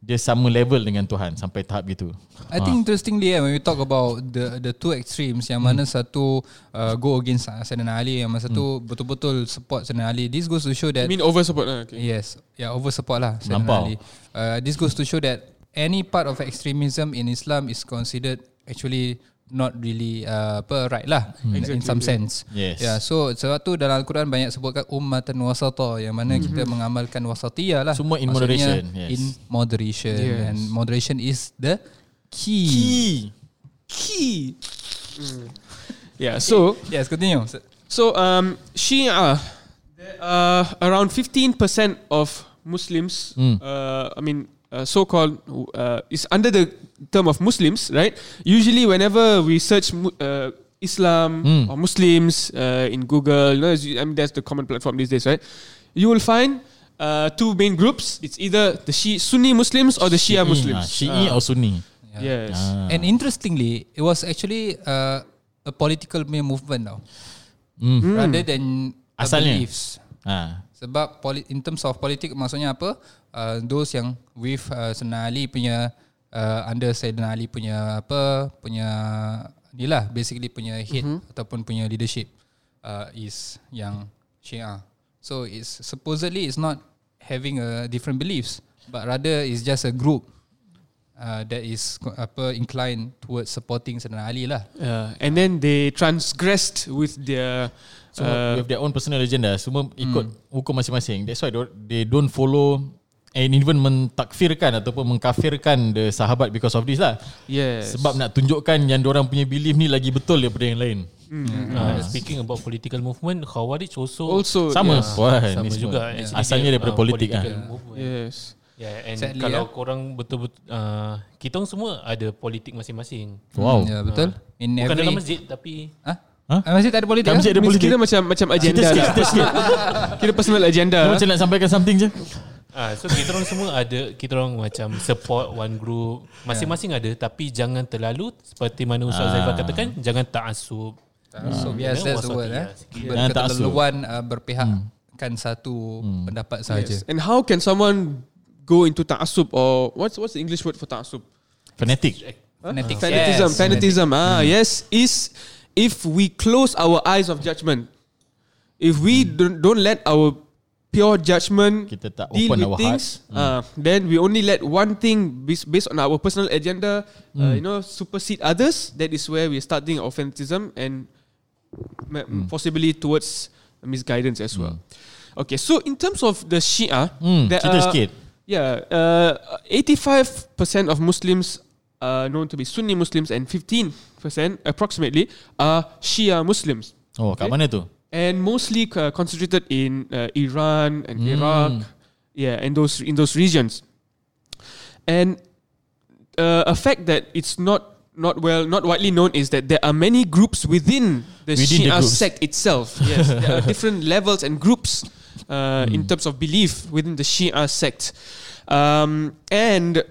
dia sama level dengan Tuhan sampai tahap gitu. I think interestingly eh, when we talk about the the two extremes yang mana satu uh, go against Sayyidina Ali yang mana satu betul-betul support Sayyidina Ali this goes to show that I mean over support lah. Okay. Yes, yeah, over support lah. Sayyidina. Ali. Uh, this goes to show that any part of extremism in Islam is considered actually not really uh, apa right lah in, in some sense. Yes. Yeah, so sebab tu dalam Al-Quran banyak sebutkan ummatan wasata yang mana kita mengamalkan wasatiyah lah. Semua in Maksudnya moderation, yes. In moderation Yes. and moderation is the key. Key. Key. Yeah. So Yes, continue. So um, Shia, there uh, around 15% of Muslims, uh, I mean, uh, so-called, uh, is under the term of Muslims, right? Usually, whenever we search uh, Islam or Muslims uh, in Google, you know, I mean, that's the common platform these days, right? You will find uh, two main groups. It's either the Shi- Sunni Muslims or the Shia Ah, Muslims. Syi'i or Sunni. Yes. And interestingly, it was actually uh, a political movement now, Hmm. rather than Asalnya. beliefs. Ha. Sebab poli- in terms of politik maksudnya apa? Uh, those yang with uh, Sayyidina Ali punya uh, under Sayyidina Ali punya apa punya ni lah basically punya head mm-hmm. ataupun punya leadership uh, is yang Syiah. So it's supposedly it's not having a different beliefs but rather it's just a group uh, that is apa inclined towards supporting Sayyidina Ali lah. Uh, and then they transgressed with their So uh, with their own personal agenda Semua ikut hukum masing-masing That's why they don't follow And even mentakfirkan Ataupun mengkafirkan The sahabat because of this lah yes. Sebab nak tunjukkan Yang orang punya belief ni Lagi betul daripada yang lain Uh, speaking about political movement, Khawarij also, also Sama yes. Wah, sama ni juga. Actually Asalnya daripada uh, politik lah movement. Yes. Yeah, and Sadly, kalau ya. korang betul-betul uh, kita orang semua ada politik masing-masing. Wow Ya betul. In Bukan every dalam masjid tapi Ah? Hah? Ah, Masjid tak ada politik. Ah? masjid ada politik kita macam macam agenda Kita sikit, lah. kita sikit Kita personal agenda. Dia Macam nak sampaikan something je ah so kita orang semua ada kita orang macam support one group. Masing-masing ada tapi jangan terlalu seperti mana Ustaz Ah. Zaifah katakan jangan taasub. So yes, Kena that's the word eh. wasatiyah sikit. Jangan Berketerlaluan uh, berpihakkan satu pendapat sahaja. Yes. And how can someone go into ta'assub or what's what's the English word for ta'assub? Fanatic Fanatic. Fanatism. Yes. Fanatism. Ah, yes. Is if we close our eyes of judgment, if we don't, don't let our pure judgment Kita tak deal open with our things, hearts. uh, then we only let one thing based, based on our personal agenda, uh, you know, supersede others. That is where we are starting our fanatism and ma- possibly towards misguidance as well. Okay, so in terms of the Shia, Hmm, there cerita are- sikit. Yeah, uh, 85% of Muslims are known to be Sunni Muslims and 15% approximately are Shia Muslims. Oh kat mana tu And mostly uh, concentrated in uh, Iran and Hmm. Iraq. Yeah, and those in those regions. And uh, a fact that it's not not well not widely known is that there are many groups within the Within Shia groups. sect itself. Yes, there are different levels and groups uh, Hmm. in terms of belief within the Shia sect. Um, and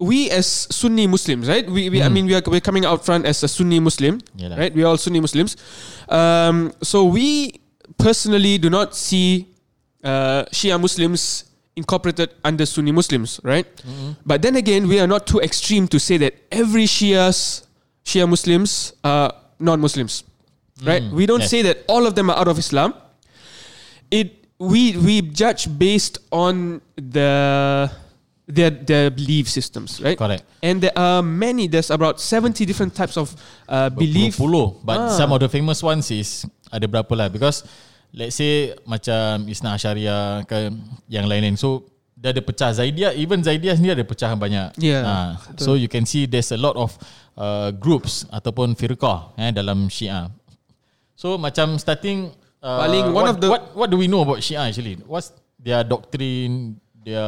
we as Sunni Muslims, right? We, we I mean we are we're coming out front as a Sunni Muslim, Hmm. Yalah. right? We are all Sunni Muslims. Um, so we personally do not see uh, Shia Muslims incorporated under Sunni Muslims, right? But then again, we are not too extreme to say that every Shias, Shia Muslims are non-Muslims, right? We don't yes. say that all of them are out of Islam. It we we judge based on the their their belief systems, right? Correct And there are many. There's about seventy different types of uh, belief. Puluh But Ah. some of the famous ones is Ada berapa lah Because Let's say Macam Isna Asharia ke Yang lain-lain So Dia ada pecah Zaidiyah Even Zaidiyah sendiri Ada pecahan banyak Yeah, Ah, So you can see There's a lot of uh, Groups Ataupun firqah eh, Dalam Syiah So macam starting uh, Paling one what, of the- what, what do we know about Syiah actually What's their doctrine Their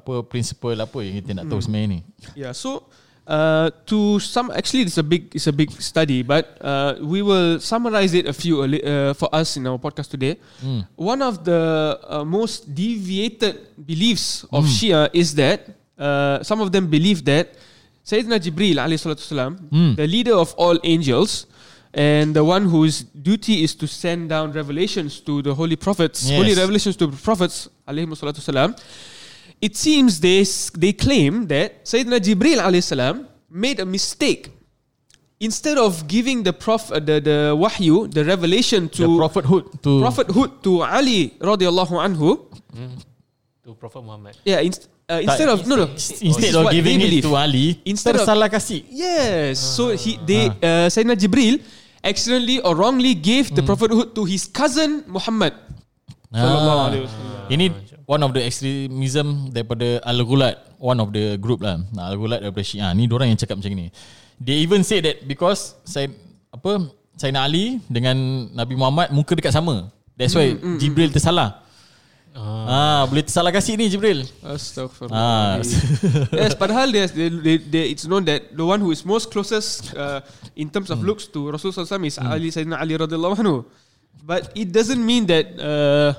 Apa Principle apa Yang kita nak tahu Hmm. sebenarnya ni Yeah. So uh, to some, actually, it's a big it's a big study, but uh, we will summarize it a few uh, for us in our podcast today. One of the uh, most deviated beliefs of Shia is that uh, some of them believe that Sayyidina Jibril alayhi salatu wasalam, the leader of all angels. And the one whose duty is to send down revelations to the holy prophets, Yes. holy revelations to the prophets, wasalam, it seems they they claim that Sayyidina Jibril alayhi salam made a mistake. Instead of giving the prof uh, the the wahyu, the revelation The to prophethood to prophethood to Ali radhiyallahu anhu, to Prophet Muhammad. yeah, inst- uh, instead of no no, Instead of giving it to Ali Instead of- Tersalah kasih Yes. So he they uh, Sayyidina Jibril accidentally or wrongly gave the prophethood to his cousin Muhammad. Ah. Ini one of the extremism daripada Al-Ghulat, one of the group lah. Al-Ghulat daripada Syiah. Ni orang yang cakap macam ni. They even say that because saya apa Sayyidina Ali dengan Nabi Muhammad muka dekat sama. That's why Jibril tersalah. Ah. boleh tersalah kasih ni Jibril. Astaghfirullah. Ah. yes, padahal there's, they, they, they, it's known that the one who is most closest uh, in terms of looks to Rasulullah SAW is Ali Sayyidina Ali radhiyallahu anhu. But it doesn't mean that. Uh,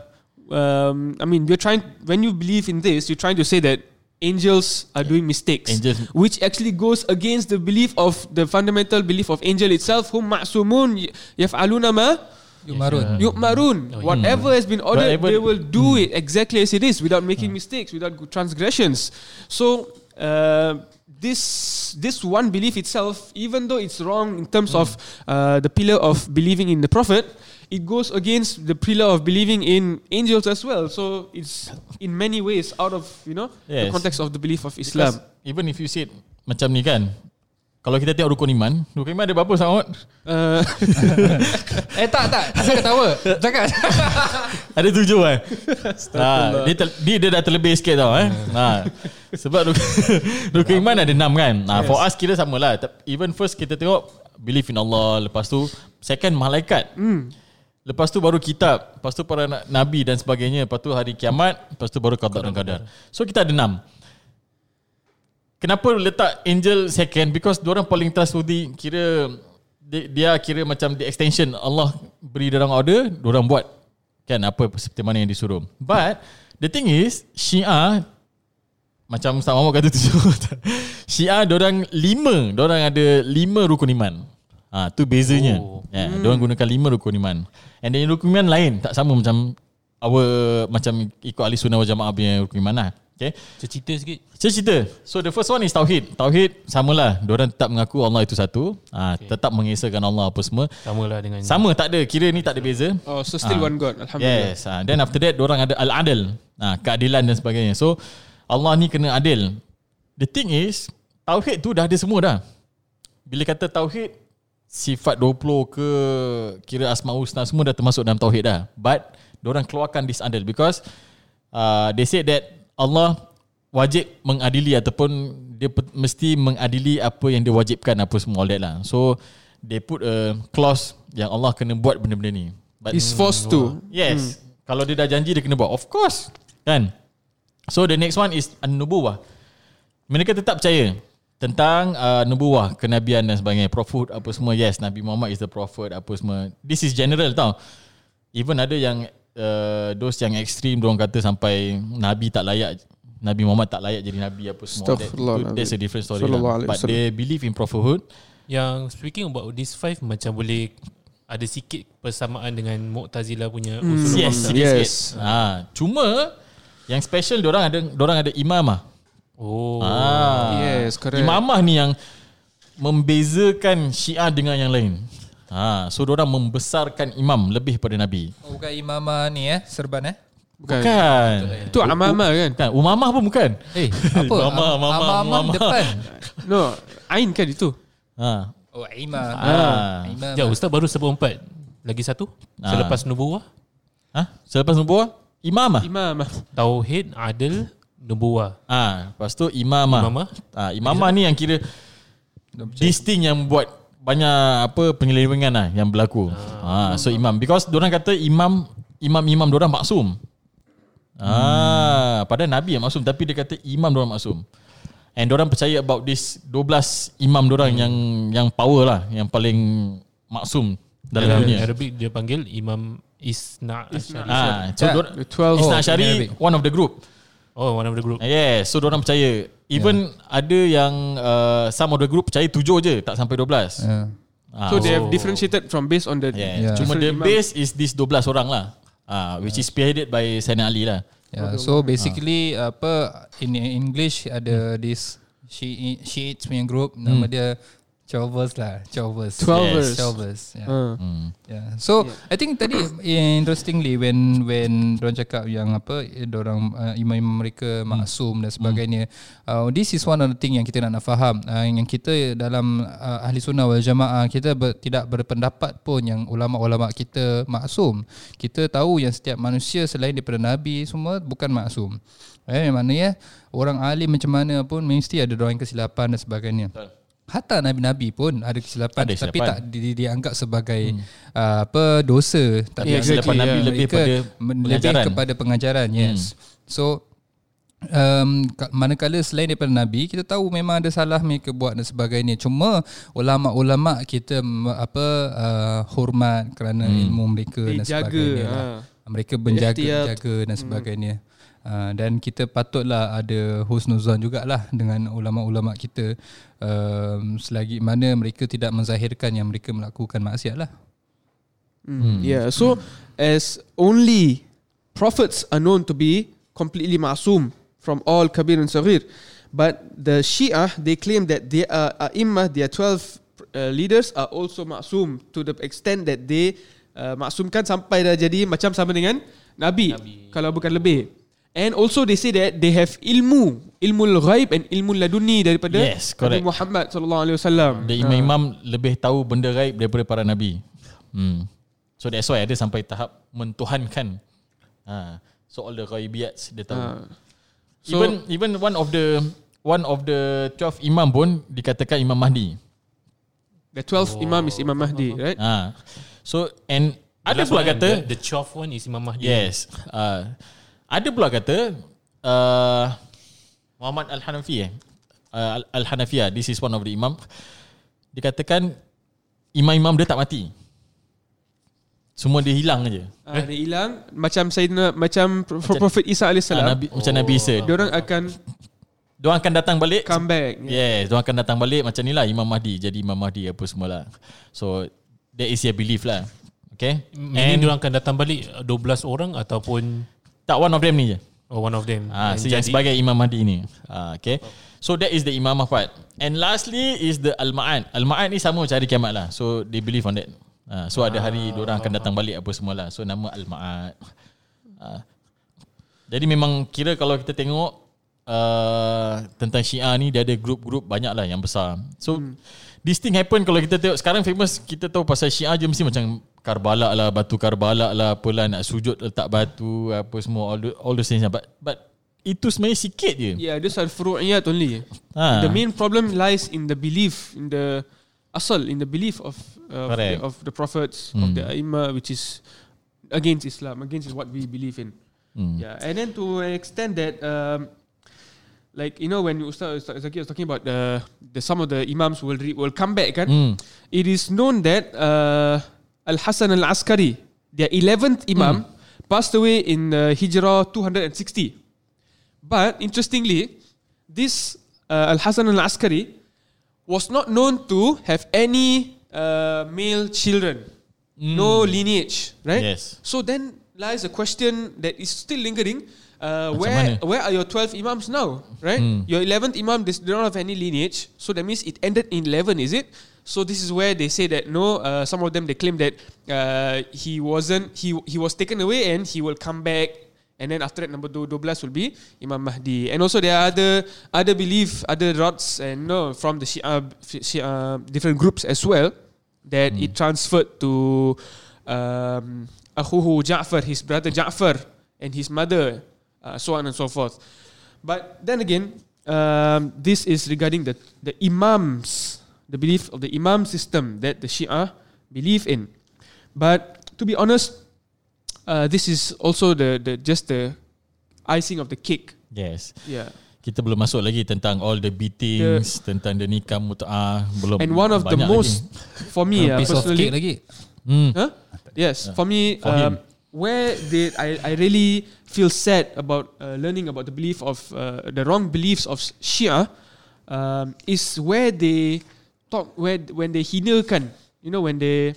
um, I mean, you're trying when you believe in this, you're trying to say that angels are doing mistakes, Angels- which actually goes against the belief of the fundamental belief of angel itself. Hum ma'sumun yaf'aluna ma Yumarun. yu'marun. Whatever has been ordered, Whatever- they will do it exactly as it is without making mistakes, without transgressions. So uh, this this one belief itself, even though it's wrong in terms of uh, the pillar of believing in the prophet, it goes against the pillar of believing in angels as well. So it's in many ways out of you know the Yes. context of the belief of Because Islam. even if you said macam ni kan, kalau kita tengok rukun iman, rukun iman ada berapa sangat? Uh, Eh tak tak. Saya ketawa. Cakap. Ada tujuh eh. ha, dia, ter, dia, dia dah terlebih sikit tau eh. Ha, sebab rukun, rukun iman ada enam kan. Ha, For us kira sama lah. Even first kita tengok believe in Allah. Lepas tu second malaikat. Lepas tu baru kitab. Lepas tu para na- nabi dan sebagainya. Lepas tu hari kiamat. Lepas tu baru qadar dan qadar. So kita ada enam. Kenapa letak angel second? Because orang paling trustworthy kira dia, dia kira macam the extension Allah beri orang order, orang buat kan apa seperti mana yang disuruh. But the thing is Syiah macam Ustaz Muhammad kata tu Syiah orang lima, orang ada lima rukun iman. Ha, tu bezanya. Oh. Yeah, orang gunakan lima rukun iman. And then rukun iman lain tak sama macam our macam ikut ahli sunnah wal jamaah punya rukun iman lah. Okay. Cerita sikit. Cerita. So the first one is Tauhid. Tauhid samalah. Diorang tetap mengaku Allah itu satu. Ha, okay. Tetap mengesahkan Allah apa semua. Sama lah dengan Sama tak ada. Kira ni tak ada beza. oh, so still Ah. one God. Alhamdulillah. Yes. Ha, then after that diorang ada Al-Adil. Ha, keadilan dan sebagainya. So Allah ni kena adil. The thing is, Tauhid tu dah ada semua dah. Bila kata Tauhid, sifat 20 ke kira Asma'ul Husna semua dah termasuk dalam Tauhid dah. But, diorang keluarkan this adil because uh, they said that Allah wajib mengadili ataupun dia mesti mengadili apa yang dia wajibkan apa semua all that lah. So, they put a clause yang Allah kena buat benda-benda ni. But He's forced to. Yes. Hmm. Kalau dia dah janji dia kena buat. Of course. Kan? So the next one is an-nubuwah. Mereka tetap percaya tentang uh, nubuwah, kenabian dan sebagainya. Prophet apa semua. Yes, Nabi Muhammad is the prophet apa semua. This is general tau. Even ada yang uh, those yang ekstrim orang kata sampai Nabi tak layak Nabi Muhammad tak layak jadi Nabi apa semua. That, Astaghfirullahaladzim. that's a different story lah. But they believe in prophethood. Yang speaking about this five macam boleh ada sikit persamaan dengan Mu'tazilah punya usul Yes, konsep. yes. Ha, cuma yang special orang ada orang ada imamah. Oh. Ah. Yes, correct. Imamah ni yang membezakan Syiah dengan yang lain. Ha, so orang membesarkan imam lebih pada Nabi. Oh, bukan imamah ni eh, serban eh. Bukan. Bukan. Itu amama kan? Kan Umamah pun bukan. Eh, apa? Mama, Am- mama, Amamah mama. depan. No, Ain kan itu. Ha. Oh, imam. Ah. Imam. Ya, Ustaz baru sebut empat. Lagi satu? Ah. Selepas nubuwah, Ha? Selepas nubuah imamah. Imam. tauhid, adil, nubuwah. Ah, lepas tu imamah. Imamah? Ah, imamah ni yang kira thing yang buat banyak apa penyelewengan lah yang berlaku. Ah, so imam because orang kata imam imam-imam orang maksum. Ah, padahal nabi yang maksum tapi dia kata imam orang maksum. And orang percaya about this 12 imam orang yang yang power lah, yang paling maksum dalam Dalam dunia. Arabic dia panggil Imam Isna Asyari. Ah, so The 12 Isna Asyari Arabic. one of the group. Oh, one of the group. Yes, so orang percaya. Even ada yang uh, some of the group percaya tujuh je, tak sampai 12. Ya. Ah, So they have differentiated from based on the yeah. Yeah. Cuma the base is this 12 orang lah. Ah, which is spearheaded by Sayyidina Ali lah. Ya, so basically apa in English ada this Shiite Shiites punya group nama dia Chovers lah, Chovers. Twelvers. Yes, Chovers. Yeah. Uh. Hmm. Yeah. So I think tadi interestingly when when orang cakap yang apa orang uh, imam mereka maksum dan sebagainya. Uh, this is one of the thing yang kita nak nak faham. Uh, yang kita dalam uh, ahli sunnah wal jamaah kita ber, tidak berpendapat pun yang ulama-ulama kita maksum. Kita tahu yang setiap manusia selain daripada nabi semua bukan maksum. Eh maknanya orang alim macam mana pun mesti ada orang kesilapan dan sebagainya. Hatta nabi-nabi pun ada kesilapan Ada tapi kesilapan. tak di, di, dianggap sebagai uh, apa dosa tapi Ya, Kesilapan exactly, Nabi ya. lebih mereka pada men- lebih pengajaran. Hmm. kepada pengajaran yes so um, ka- manakala selain daripada nabi kita tahu memang ada salah mereka buat dan sebagainya cuma ulama-ulama kita apa uh, hormat kerana Hmm. ilmu mereka dan sebagainya lah. ha. mereka menjaga Ihtiyat. dan sebagainya Uh, dan kita patutlah ada husnuzan jugalah dengan ulama-ulama kita um, selagi mana mereka tidak menzahirkan yang mereka melakukan maksiat lah. Mm. Yeah. So as only prophets are known to be completely ma'asum from all kabir and saghir, but the Shia they claim that they are imam, their 12 uh, leaders are also ma'asum to the extent that they uh, maksumkan sampai dah jadi macam sama dengan Nabi, Nabi. kalau bukan lebih. And also they say that they have ilmu, ilmu ghaib and ilmu laduni daripada Yes, correct. Nabi Muhammad sallallahu alaihi wasallam. The imam-imam lebih tahu benda gaib daripada para nabi. Hmm. So that's why ada sampai tahap mentuhankan. Ha. So all the ghaibiyat dia tahu. Ah. So, even even one of the one of the 12 imam pun dikatakan Imam Mahdi. The 12th imam is Imam Mahdi, right? Ha. So and ada pula one, kata the, the 12th one is Imam Mahdi. Yes. Uh, ada pula kata uh, Muhammad Al-Hanafi eh. Uh, Al- Al-Hanafiyah, this is one of the imam. Dikatakan imam-imam dia tak mati. Semua dia hilang aja. Ah, dia hilang macam Sayyidina macam Pro- Prophet Isa Uh, alaihissalam. Nabi, macam Nabi Isa. Dia orang akan Dia akan datang balik. come back. Yeah. Yes, dia akan datang balik macam ni lah Imam Mahdi. Jadi Imam Mahdi apa semua lah. So, that is your belief lah. Okay. Meaning dia akan datang balik 12 orang ataupun tak one of them ni je. oh, one of them. Ah, so yang sebagai Imam Mahdi ni. Ah, okay. So that is the imamah part. And lastly is the al-ma'ad. Al-ma'ad ni sama macam hari kiamat lah. So they believe on that. Ah, so ada hari orang akan datang balik apa semua lah. So nama al-ma'ad. Ah. Jadi memang kira kalau kita tengok uh, tentang Syiah ni dia ada grup-grup banyak lah yang besar. So hmm. This thing happen kalau kita tengok sekarang famous kita tahu pasal Syiah je mesti macam Karbala lah, batu Karbala lah, apalah nak sujud letak batu apa semua all the, all those things. lah. But but itu sebenarnya sikit je. Yeah, those are furu'iyat only. Ha. The main problem lies in the belief, in the asal, in the belief of of the, of the prophets, of Hmm. the ai which is against Islam, against what we believe in. Hmm. Yeah, and then to an extent that, um, like you know, when Ustaz Zaki was talking about the the some of the imams will re, will come back, kan? Hmm. It is known that uh, Al Hasan Al Askari, their eleventh imam, passed away in uh, Hijrah 260. But interestingly, this uh, Al Hasan Al Askari was not known to have any uh, male children, no lineage, right? Yes. So then lies a question that is still lingering. Uh, where mana? where are your 12 imams now, right? Hmm. Your 11th imam does they don't have any lineage, so that means it ended in 11, is it? So this is where they say that no, uh, some of them they claim that uh, he wasn't he he was taken away and he will come back and then after that number 12 will be Imam Mahdi. And also there are other other belief, other rods and no from the Shia, Shia different groups as well that it transferred to um, Akhuhu Ja'far, his brother Ja'far and his mother, uh, so on and so forth. But then again, um, this is regarding the, the Imams, the belief of the Imam system that the Shia believe in. But to be honest, uh, this is also the, the just the icing of the cake. Yes. Yeah. Kita belum masuk lagi tentang all the beatings, tentang the nikah mut'ah, belum And one of the most, for me, uh, piece of personally, cake lagi. lagi. Hmm. Huh? Yes, for me, For him. um, where did I, I really feel sad about uh, learning about the belief of uh, the wrong beliefs of Shia um, is where they talk where when they hinakan, you know, when they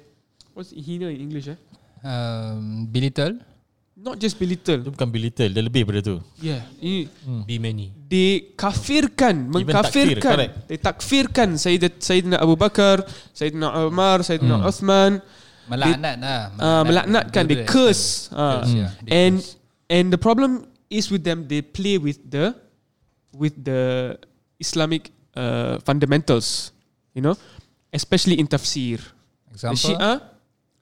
what's hina in English? Eh? Um, belittle. Not just belittle. Itu bukan belittle, dia lebih daripada tu. Yeah, ini Be many. they kafirkan, Even takfir, mengkafirkan, correct. they takfirkan Sayyidat Sayyidina Abu Bakar, Sayyidina Umar, Sayyidina Uthman, Melaknat lah. uh, melaknatkan, they curse. Uh, Curse, yeah. They and curse. and the problem is with them, they play with the with the Islamic uh, fundamentals, you know, especially in tafsir. The Example. Shia,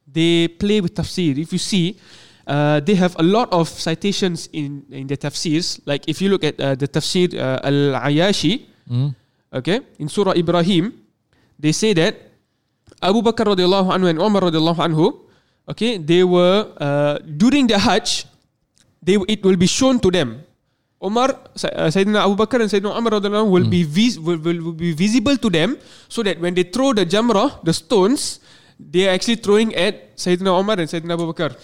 they play with tafsir. If you see, uh, they have a lot of citations in in the tafsirs. Like if you look at uh, the tafsir uh, al Ayashi, Hmm. okay, in Surah Ibrahim, they say that Abu Bakar radhiyallahu anhu and Umar radhiyallahu anhu, okay, they were uh, during the Hajj, they it will be shown to them. Umar, uh, Sayyidina Abu Bakar and Sayyidina Umar radhiyallahu anhu will be vis- will, will, will be visible to them, so that when they throw the jamrah, the stones, they are actually throwing at Sayyidina Umar and Sayyidina Abu Bakar.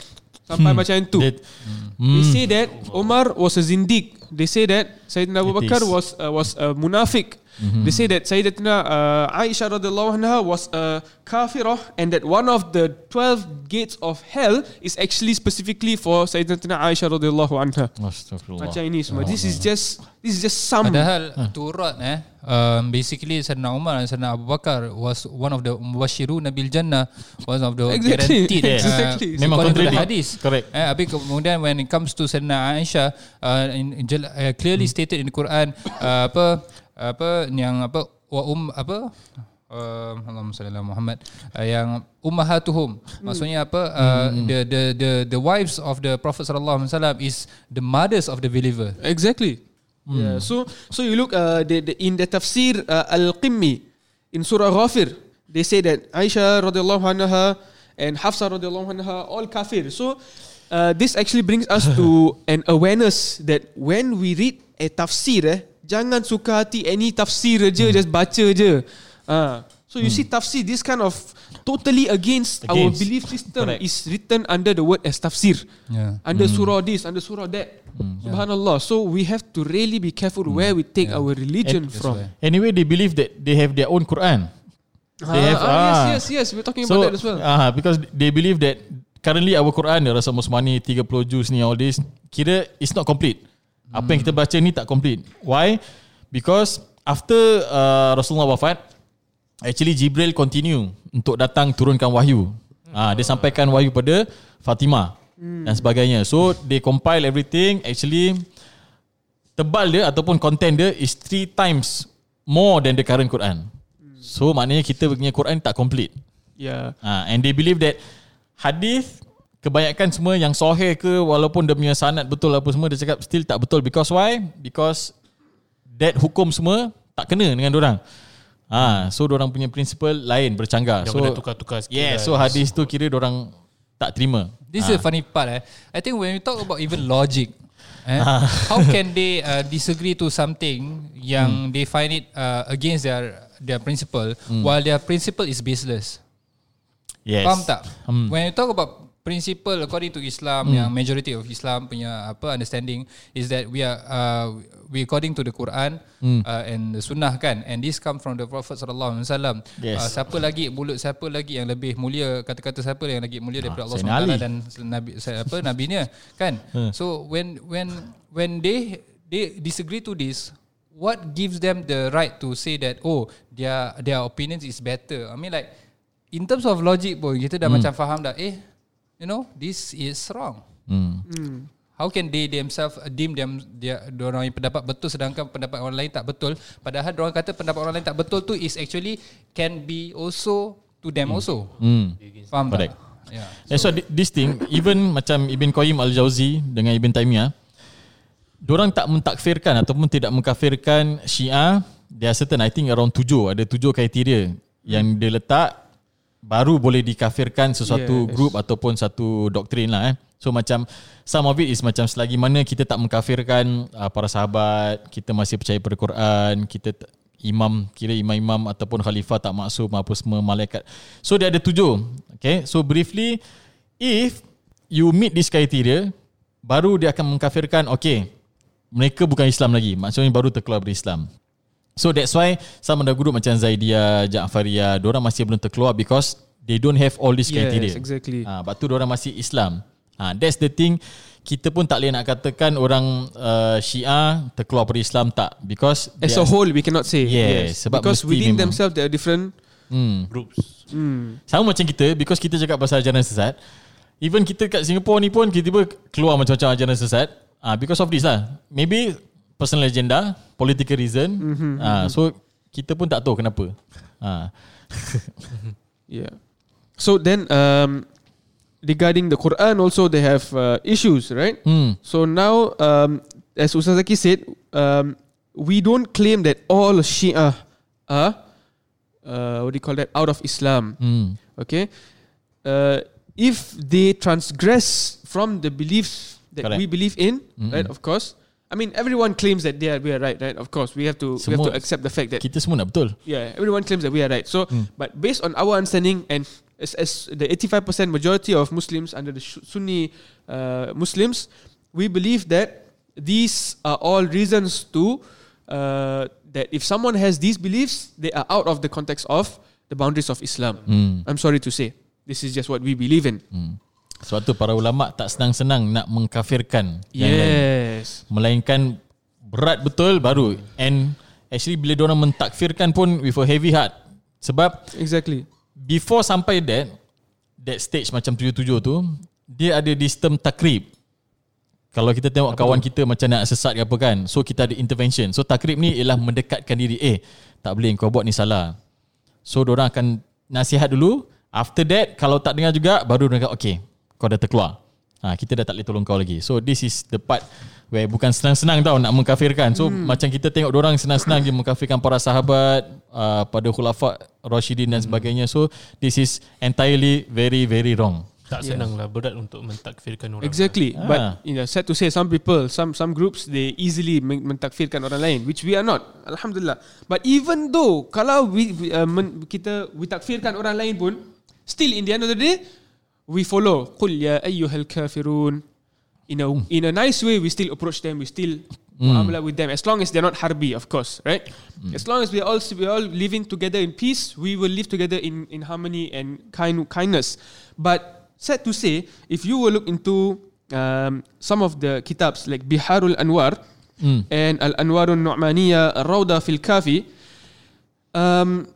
Sampai macam itu. That- They say that Omar was a zindiq. They say that Sayyidina Abu Bakar was uh, was a munafiq. They say that Sayyidatina uh, Aisha radhiallahu anha was a kafirah and that one of the 12 gates of hell is actually specifically for Sayyidatina Aisha radhiallahu anha. Astagfirullah. Macam ini semua. This is just this is just some Padahal turut eh um, basically Sayyidina Umar dan Sayyidina Abu Bakar was one of the mubashirun Nabil Jannah one of the Exactly. guaranteed Yes. Exactly. Memang according to the contradict. hadis Correct. eh, habis kemudian when it comes to Sayyidina Aisyah uh, in, in, uh, clearly stated in the Quran uh, apa apa yang apa wa um apa Uh, Allahumma salli ala Muhammad uh, yang ummahatuhum maksudnya apa uh, the, the the the wives of the prophet sallallahu alaihi wasallam is the mothers of the believer Exactly. Yeah. So so you look uh, the, the, in the tafsir uh, al-Qimmi in Surah Ghafir, they say that Aisha radhiyallahu anha and Hafsa radhiyallahu anha all kafir. So uh, this actually brings us to an awareness that when we read a tafsir, eh, jangan suka hati any tafsir je, just baca je. Ah. So you see tafsir, this kind of totally against, our Against. belief system Correct. is written under the word as tafsir yeah under surah this, under surah that. Subhanallah. So we have to really be careful where we take our religion And- from. why. Anyway, they believe that they have their own Quran. They have ah, ah. yes, yes, yes. We're talking So, about that as well. ah, because they believe that currently our Quran, the Rasul Musmani, 30 juz ni, all this, kira it's not complete. Apa yang kita baca ni tak complete. Why? Because after uh, Rasulullah wafat, actually Jibril continue untuk datang turunkan wahyu. Ah, dia sampaikan wahyu pada Fatimah dan sebagainya. So they compile everything. Actually tebal dia ataupun content dia is three times more than the current Quran. So maknanya kita punya Quran tak complete. yeah. Ha, and they believe that hadis kebanyakan semua yang sahih ke walaupun dia punya sanad betul apa semua dia cakap still tak betul because why? Because that hukum semua tak kena dengan orang. Ha, so orang punya principle lain bercanggah. Yang so tukar-tukar sikit Yeah, lah. so hadis tu kira orang tak terima. This is the funny part. Eh. I think when we talk about even logic, eh, how can they uh, disagree to something yang they find it uh, against their their principle while their principle is baseless? Yes. Faham tak? Hmm. When you talk about principle according to Islam, yang majority of Islam punya apa understanding is that we are uh, we according to the Quran uh, and the Sunnah kan, and this come from the Prophet sallallahu alaihi wasallam. Yes. Uh, siapa lagi mulut siapa lagi yang lebih mulia kata-kata siapa yang lagi mulia daripada Allah Sayyidina SWT Ali. dan nabi apa nabinya kan? So when when when they they disagree to this what gives them the right to say that oh their their opinions is better i mean like in terms of logic pun kita dah macam faham dah eh you know this is wrong. Hmm. how can they themselves deem them dia orang yang pendapat betul sedangkan pendapat orang lain tak betul? Padahal orang kata pendapat orang lain tak betul tu is actually can be also to them also. Hmm. faham Correct. tak yeah. That's why thi- this thing even macam Ibn Qayyim Al-Jauzi dengan Ibn Taymiyah Diorang tak mentakfirkan ataupun tidak mengkafirkan Syiah There are certain I think around tujuh Ada tujuh kriteria Yang dia letak Baru boleh dikafirkan sesuatu Yes. group Ataupun satu doktrin lah eh. So macam Some of it is macam selagi mana kita tak mengkafirkan uh, Para sahabat Kita masih percaya pada Quran Kita t- imam Kira imam-imam Ataupun khalifah tak maksum Apa semua malaikat. So dia ada tujuh Okay? So briefly If you meet this criteria Baru dia akan mengkafirkan Okay mereka bukan Islam lagi. Maksudnya baru terkeluar dari Islam so that's why some of the group macam Zaidiyah Ja'fariyah diorang masih belum terkeluar because they don't have all these Yes, criteria exactly. ha, lepas tu diorang masih Islam ha, that's the thing kita pun tak boleh nak katakan orang uh, Syiah terkeluar dari Islam tak because As a are- whole, we cannot say. Yes, sebab because within memang. themselves, they are different. hmm. Groups. Hmm. Sama macam kita Because kita cakap pasal ajaran sesat Even kita kat Singapore ni pun Tiba-tiba keluar macam-macam ajaran sesat ah Because of this lah Maybe Personal agenda Political reason mm-hmm. ah So kita pun tak tahu kenapa ah. Yeah. So then, um, regarding the Quran, also they have uh, issues, right? hmm. So now, um, as Ustazaki said, um, we don't claim that all Shia are uh, what do you call that out of Islam. Hmm. Okay, uh, if they transgress from the beliefs that Correct. we believe in, Mm-mm. right? Of course. I mean, everyone claims that they are we are right, right? Of course, we have to we have to accept the fact that Kita semua nak betul. yeah, everyone claims that we are right. So, Mm. but based on our understanding and as, as the 85% majority of Muslims under the Sunni uh, Muslims, we believe that these are all reasons to uh, that if someone has these beliefs, they are out of the context of the boundaries of Islam. Hmm. I'm sorry to say, this is just what we believe in. Hmm. Sebab tu para ulama tak senang-senang nak mengkafirkan yang lain. Yes. Melainkan berat betul baru and actually bila orang mentakfirkan pun with a heavy heart. Sebab Exactly. before sampai that that stage macam tujuh-tujuh tu dia ada this term takrib. Kalau kita tengok kawan kita macam nak sesat ke apa kan. So kita ada intervention. So takrib ni ialah mendekatkan diri. Eh, tak boleh kau buat ni salah. So orang akan nasihat dulu. After that kalau tak dengar juga baru kata okay, kau dah terkeluar. Ha, kita dah tak boleh tolong kau lagi. So this is the part where bukan senang-senang tau nak mengkafirkan. So hmm. macam kita tengok orang senang-senang dia mengkafirkan para sahabat, uh, pada khulafa Rashidin dan sebagainya. So this is entirely very very wrong. Tak senang lah berat untuk mentakfirkan orang. Exactly. Ah. But you know, sad to say, some people, some some groups, they easily men- mentakfirkan orang lain, which we are not. Alhamdulillah. But even though kalau we, we uh, men, kita we takfirkan orang lain pun, still in the end of the day, we follow. Qul ya ayyuhal kafirun. In a in a nice way, we still approach them. We still muamalah with them. As long as they're not harbi, of course, right? As long as we all we all living together in peace, we will live together in in harmony and kind kindness. But sad to say, if you will look into um, some of the kitabs like Biharul Anwar Mm. and Al Anwarun Nu'maniya, Al Rawda fil Kafi, um,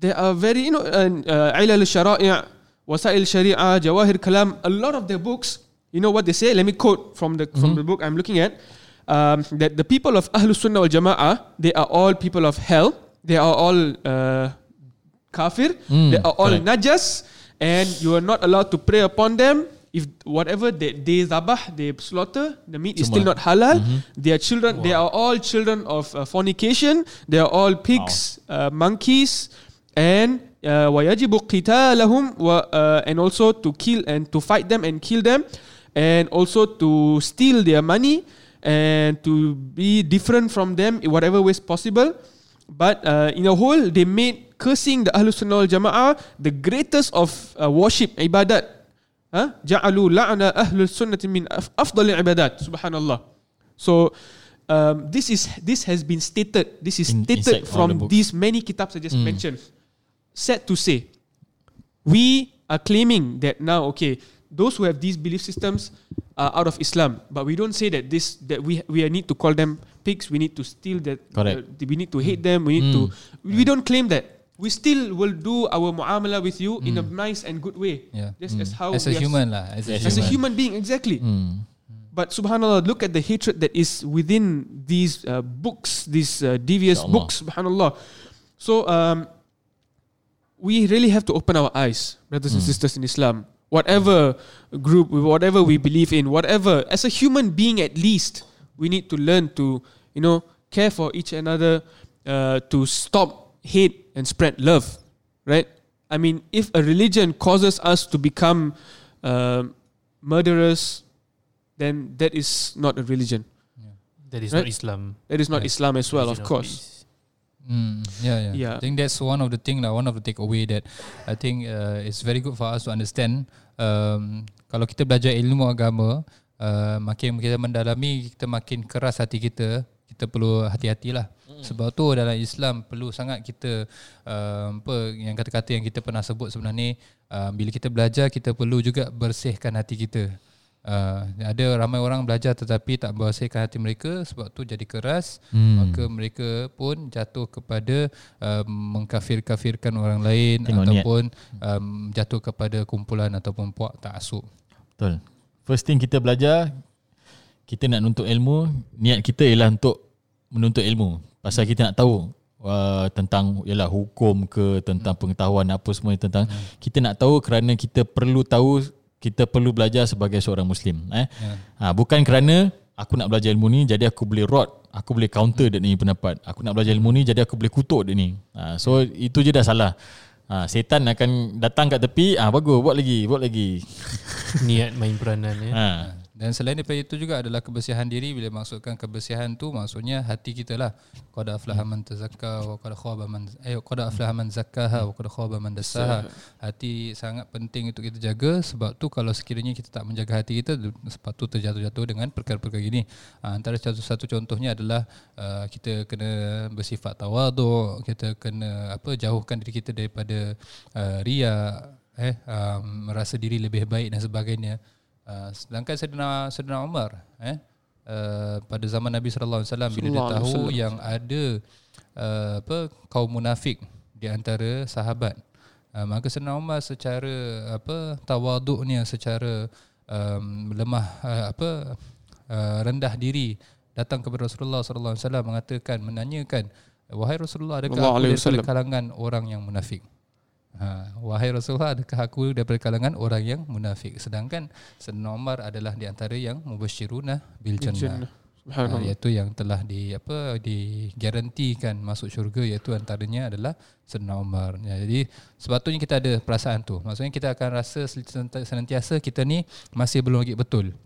they are very, you know, uh, Ilal Shara'i', Wasail Sharia, Jawahir Kalam, a lot of their books, you know what they say? Let me quote from the from the book I'm looking at. Um, that the people of Ahlus Sunnah wal Jama'ah, they are all people of hell. They are all uh, kafir. Mm, they are all correct. najas, and you are not allowed to pray upon them. If whatever they, they zabah, they slaughter, the meat is Semua. still not halal. They are children. They are all children of uh, fornication. They are all pigs, uh, monkeys, and uh, ويجب قتالهم و- uh, and also to kill and to fight them and kill them, and also to steal their money and to be different from them in whatever ways possible. But uh, in a whole, they made cursing the Ahlus Sunnah wal Jama'ah the greatest of uh, worship, ibadat. Huh? جعلوا لعن أهل السنة من أف- أفضل العبادات سبحان الله. So um, this is this has been stated. This is In- stated inside all the from books. these many kitabs I just mentioned. Sad to say, we are claiming that now okay, those who have these belief systems are out of Islam, but we don't say that this that we we need to call them pigs. We need to steal that. Correct. uh, we need to hate them. We need to. We don't claim that. We still will do our muamalah with you in a nice and good way. Yeah. Just as how As a human lah. As a As a human. being, exactly. Hmm. But subhanallah, look at the hatred that is within these uh, books, these uh, devious books, subhanallah. So um, we really have to open our eyes, brothers and sisters in Islam. Whatever group, whatever we believe in, whatever, as a human being at least, we need to learn to, you know, care for each another, uh, to stop hate and spread love, right? I mean, if a religion causes us to become um murderers, then that is not a religion. That is Right? not Islam. That is not Yeah. Islam as well, of course. peace. Mm, yeah, yeah, Yeah. I think that's one of the thing lah. One of the takeaway that I think uh, it's very good for us to understand. Um, kalau kita belajar ilmu agama, uh, makin kita mendalami, kita makin keras hati kita. Kita perlu hati-hatilah. Sebab tu dalam Islam perlu sangat kita um, apa yang kata-kata yang kita pernah sebut sebenarnya um, bila kita belajar kita perlu juga bersihkan hati kita. Uh, ada ramai orang belajar tetapi tak bersihkan hati mereka sebab tu jadi keras hmm. maka mereka pun jatuh kepada um, mengkafir-kafirkan orang lain Tengok ataupun um, jatuh kepada kumpulan ataupun puak taksub. Betul. First thing kita belajar kita nak nuntut ilmu, niat kita ialah untuk menuntut ilmu. Pasal kita nak tahu uh, tentang ialah hukum ke tentang pengetahuan apa semua tentang kita nak tahu kerana kita perlu tahu kita perlu belajar sebagai seorang muslim eh. Ha, bukan kerana aku nak belajar ilmu ni jadi aku boleh rot, aku boleh counter dia ni pendapat. Aku nak belajar ilmu ni jadi aku boleh kutuk dia ni. Ha, so itu je dah salah. Ha, setan akan datang kat tepi, ah ha, bagus buat lagi, buat lagi. Niat main peranan ya. Ha. Dan selain daripada itu juga adalah kebersihan diri bila maksudkan kebersihan tu maksudnya hati kita lah. Qad aflaha man tazakka wa qad khaba man eh qad aflaha man zakkaha wa qad khaba man dassaha. Hati sangat penting untuk kita jaga sebab tu kalau sekiranya kita tak menjaga hati kita sebab tu terjatuh-jatuh dengan perkara-perkara gini. Ha, antara satu satu contohnya adalah uh, kita kena bersifat tawaduk, kita kena apa jauhkan diri kita daripada uh, riya eh um, merasa diri lebih baik dan sebagainya. Uh, sedangkan Saidina Saidina Umar eh uh, pada zaman Nabi sallallahu alaihi wasallam bila dia tahu wasallam. yang ada uh, apa kaum munafik di antara sahabat uh, maka Saidina Umar secara apa tawaduknya secara um, lemah uh, apa uh, rendah diri datang kepada Rasulullah sallallahu alaihi wasallam mengatakan menanyakan wahai Rasulullah adakah aku wasallam. kalangan orang yang munafik Ha, wahai Rasulullah adakah aku daripada kalangan orang yang munafik? Sedangkan Sayyidina Umar adalah di antara yang mubasyiruna bil jannah. ha, iaitu yang telah di apa digarantikan masuk syurga iaitu antaranya adalah Sayyidina Umar ya, jadi sepatutnya kita ada perasaan tu. Maksudnya kita akan rasa senanti- senantiasa kita ni masih belum lagi betul.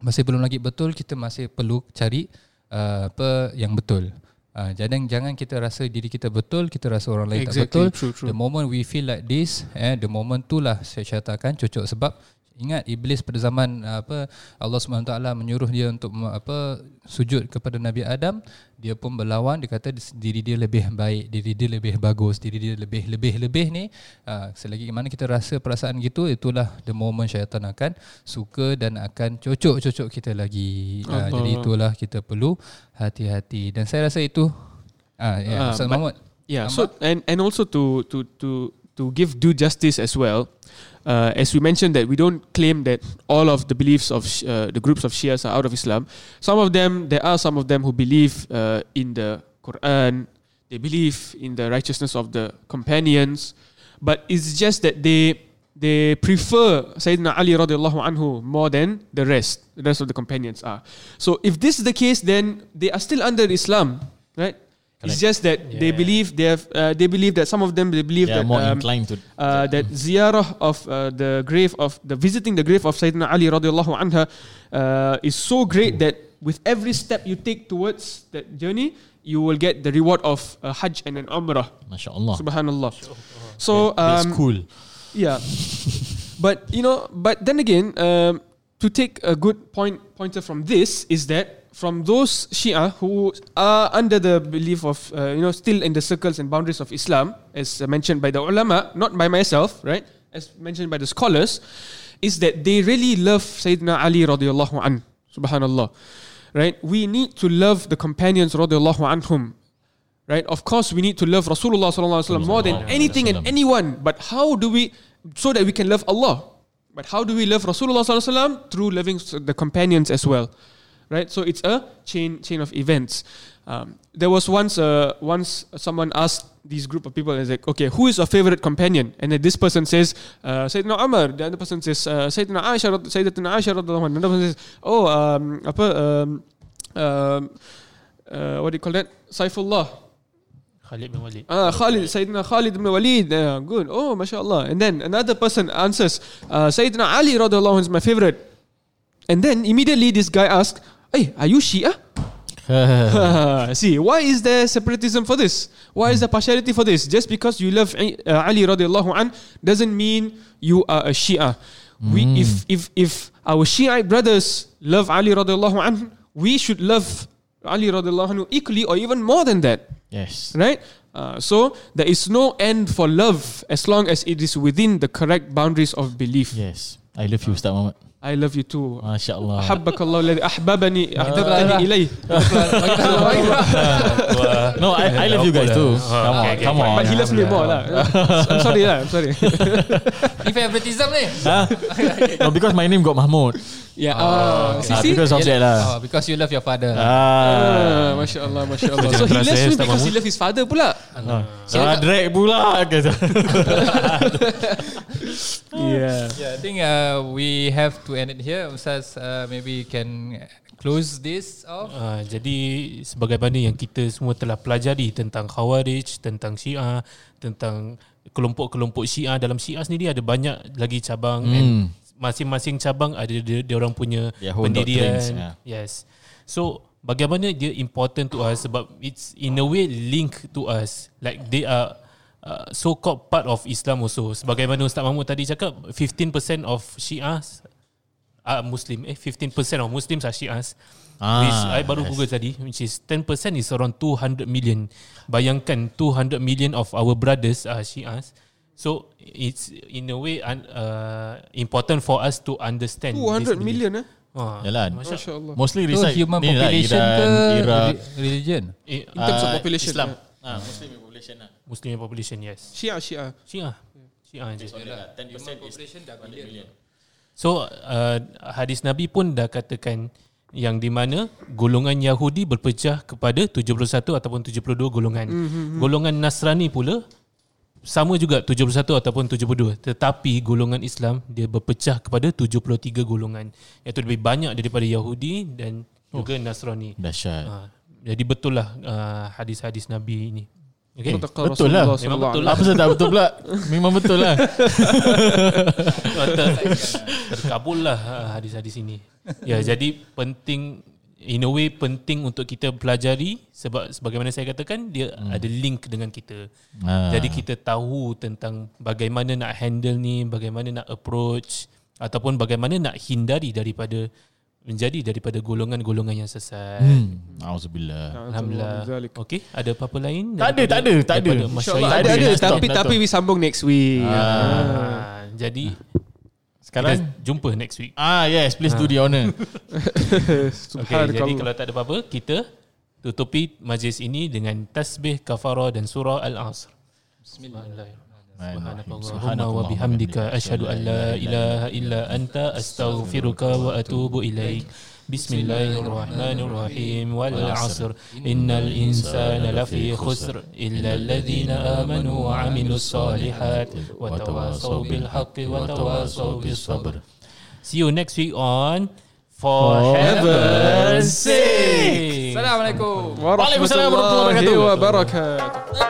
Masih belum lagi betul kita masih perlu cari uh, apa yang betul Uh, jangan jangan kita rasa diri kita betul, kita rasa orang lain Exactly, tak betul. true, true. The moment we feel like this, eh, the moment tu lah syaitan akan cocok sebab ingat iblis pada zaman uh, apa Allah SWT menyuruh dia untuk apa sujud kepada Nabi Adam, dia pun berlawan dia kata diri dia lebih baik, diri dia lebih bagus, diri dia lebih lebih lebih ni uh, selagi mana kita rasa perasaan gitu itulah the moment syaitan akan suka dan akan cocok-cocok kita lagi. Uh, Allah. jadi itulah kita perlu hati-hati dan saya rasa itu ah ya Ah, Ustaz Mahmud Yeah. So and and also to to to to give due justice as well, uh, as we mentioned that we don't claim that all of the beliefs of Sh- uh, the groups of Shias are out of Islam. Some of them, there are some of them who believe uh, in the Quran. They believe in the righteousness of the companions, but it's just that they they prefer Sayyidina Ali radiallahu anhu more than the rest. The rest of the companions are. So if this is the case, then they are still under Islam, right? It's just that they believe they have uh, they believe that some of them they believe that more um, inclined to uh, that ziyarah of uh, the grave of the visiting the grave of Sayyidina Ali radiallahu anha uh, is so great that with every step you take towards that journey you will get the reward of a hajj and an umrah. Masya Allah. subhanallah so That's um, cool. yeah. But you know but then again um, to take a good point pointer from this is that from those Shia who are under the belief of uh, you know still in the circles and boundaries of Islam as mentioned by the ulama not by myself right as mentioned by the scholars is that they really love Sayyidina Ali radiallahu an subhanallah right we need to love the companions radiallahu anhum right? Of course, we need to love Rasulullah sallallahu alaihi wasallam more than anything and anyone. But how do we, so that we can love Allah? But how do we love Rasulullah sallallahu alaihi wasallam through loving the companions as well, right? So it's a chain chain of events. Um, there was once uh, once someone asked these group of people, is like, okay, who is your favorite companion? And then this person says, uh, Sayyidina Umar. The other person says, uh, Sayyidina Aisha, Sayyidina Aisha. Another person says, oh, um, um, um, uh, what do you call that? Saifullah. Khalid bin Walid. Ah, Khalid, Sayyidina Khalid ibn Walid. Uh, good. Oh, mashallah. And then another person answers, uh, Sayyidina Ali radiallahu anhu is my favorite. And then immediately this guy asks, Hey, are you Shia? See, why is there separatism for this? Why is there partiality for this? Just because you love uh, Ali radiallahu an doesn't mean you are a Shia. We, if, if, if our Shiite brothers love Ali radiallahu an, we should love Ali radiallahu anhu equally or even more than that Yes. right? Uh, so there is no end for love as long as it is within the correct boundaries of belief. Yes. I love you Ustaz Muhammad. I love you too. Masya Allah. أحبك الله الذي أحببني أحببتني إليه. No, I, I love you guys too. Come on, come on. But he loves me more lah. I'm sorry lah. I'm sorry. Ini favoritism ni. Huh? No, because my name got Mahmud. yeah. Uh, see, Ah, see? because of that lah. Oh, because you love your father. Ah. Ah, Masya Allah, Masya Allah. So he Terasa loves me Ustaz because he Mahmud. loves his father pula. Ah, drag pula kata. Yeah. Yeah, I think uh, we have to end it here. Ustaz, uh, maybe you can close this off. Uh, jadi sebagaimana yang kita semua telah pelajari tentang Khawarij, tentang Syiah, tentang kelompok-kelompok Syiah dalam Syiah sendiri ada banyak lagi cabang Hmm. and masing-masing cabang ada dia, dia orang punya own pendirian. doctrines, yeah. Yes. So bagaimana dia important to us sebab it's in a way link to us like they are uh, so called part of Islam also. Sebagaimana Ustaz Mahmud tadi cakap 15% of Syiah are Muslim. Eh 15% of Muslims are Syias. Ah, which I baru yes. Google tadi which is 10% is around 200 million. Bayangkan 200 million of our brothers are Syias. So it's in a way un, uh, important for us to understand 200 this million eh. Ha, Yalah. Masya Masya Allah. Mostly So reside human ni lah, population Iran, ke Iraq, re- religion? eh, In terms of ah, population, Islam. yeah. Ah, Muslim population lah. Muslim population yes. Syiah, Syiah. Syiah. Syiah je. Lah, 10% is population dah 100 million. So uh, hadis Nabi pun dah katakan yang di mana golongan Yahudi berpecah kepada 71 ataupun 72 golongan. Mm-hmm. Golongan Nasrani pula sama juga 71 ataupun 72 tetapi golongan Islam dia berpecah kepada 73 golongan iaitu lebih banyak daripada Yahudi dan juga Nasrani. Dahsyat. Ha, jadi betul lah uh, hadis-hadis Nabi ini. Okay. Kata Betul lah. Rasulullah Memang sallallahu betul alaihi Apa saya tak betul pula? Memang betul lah. ter, terkabul lah ah, hadis-hadis ini. Ya, jadi penting in a way penting untuk kita pelajari sebab sebagaimana saya katakan dia hmm. ada link dengan kita. Ah. Jadi kita tahu tentang bagaimana nak handle ni, bagaimana nak approach ataupun bagaimana nak hindari daripada menjadi daripada golongan-golongan yang sesat. Hmm. Auzubillah. Alhamdulillah. Zalik. Okey, ada apa-apa lain? Tak ada, tak ada, tak ada. InsyaAllah masyayikh? ada, ada. Tapi, tapi we sambung next week. Ah, jadi Sekarang kita jumpa next week. Ah yes, please do the honor. Okay, jadi kalau tak ada apa-apa, kita tutupi majlis ini dengan tasbih, kafarah dan surah Al-Asr. Bismillahirrahmanirrahim. Subhanakallahumma wa bihamdika asyhadu an la ilaha illa anta astaghfiruka wa atubu ilaik. Bismillahirrahmanirrahim wal 'asr innal insana lafi khusr illa alladhina amanu wa 'amilus solihat wa tawasaw bil haqqi wa tawasaw bis sabr. See you next week on For Heaven's Sake. Assalamualaikum. Waalaikumsalam warahmatullahi wabarakatuh. wabarakatuh.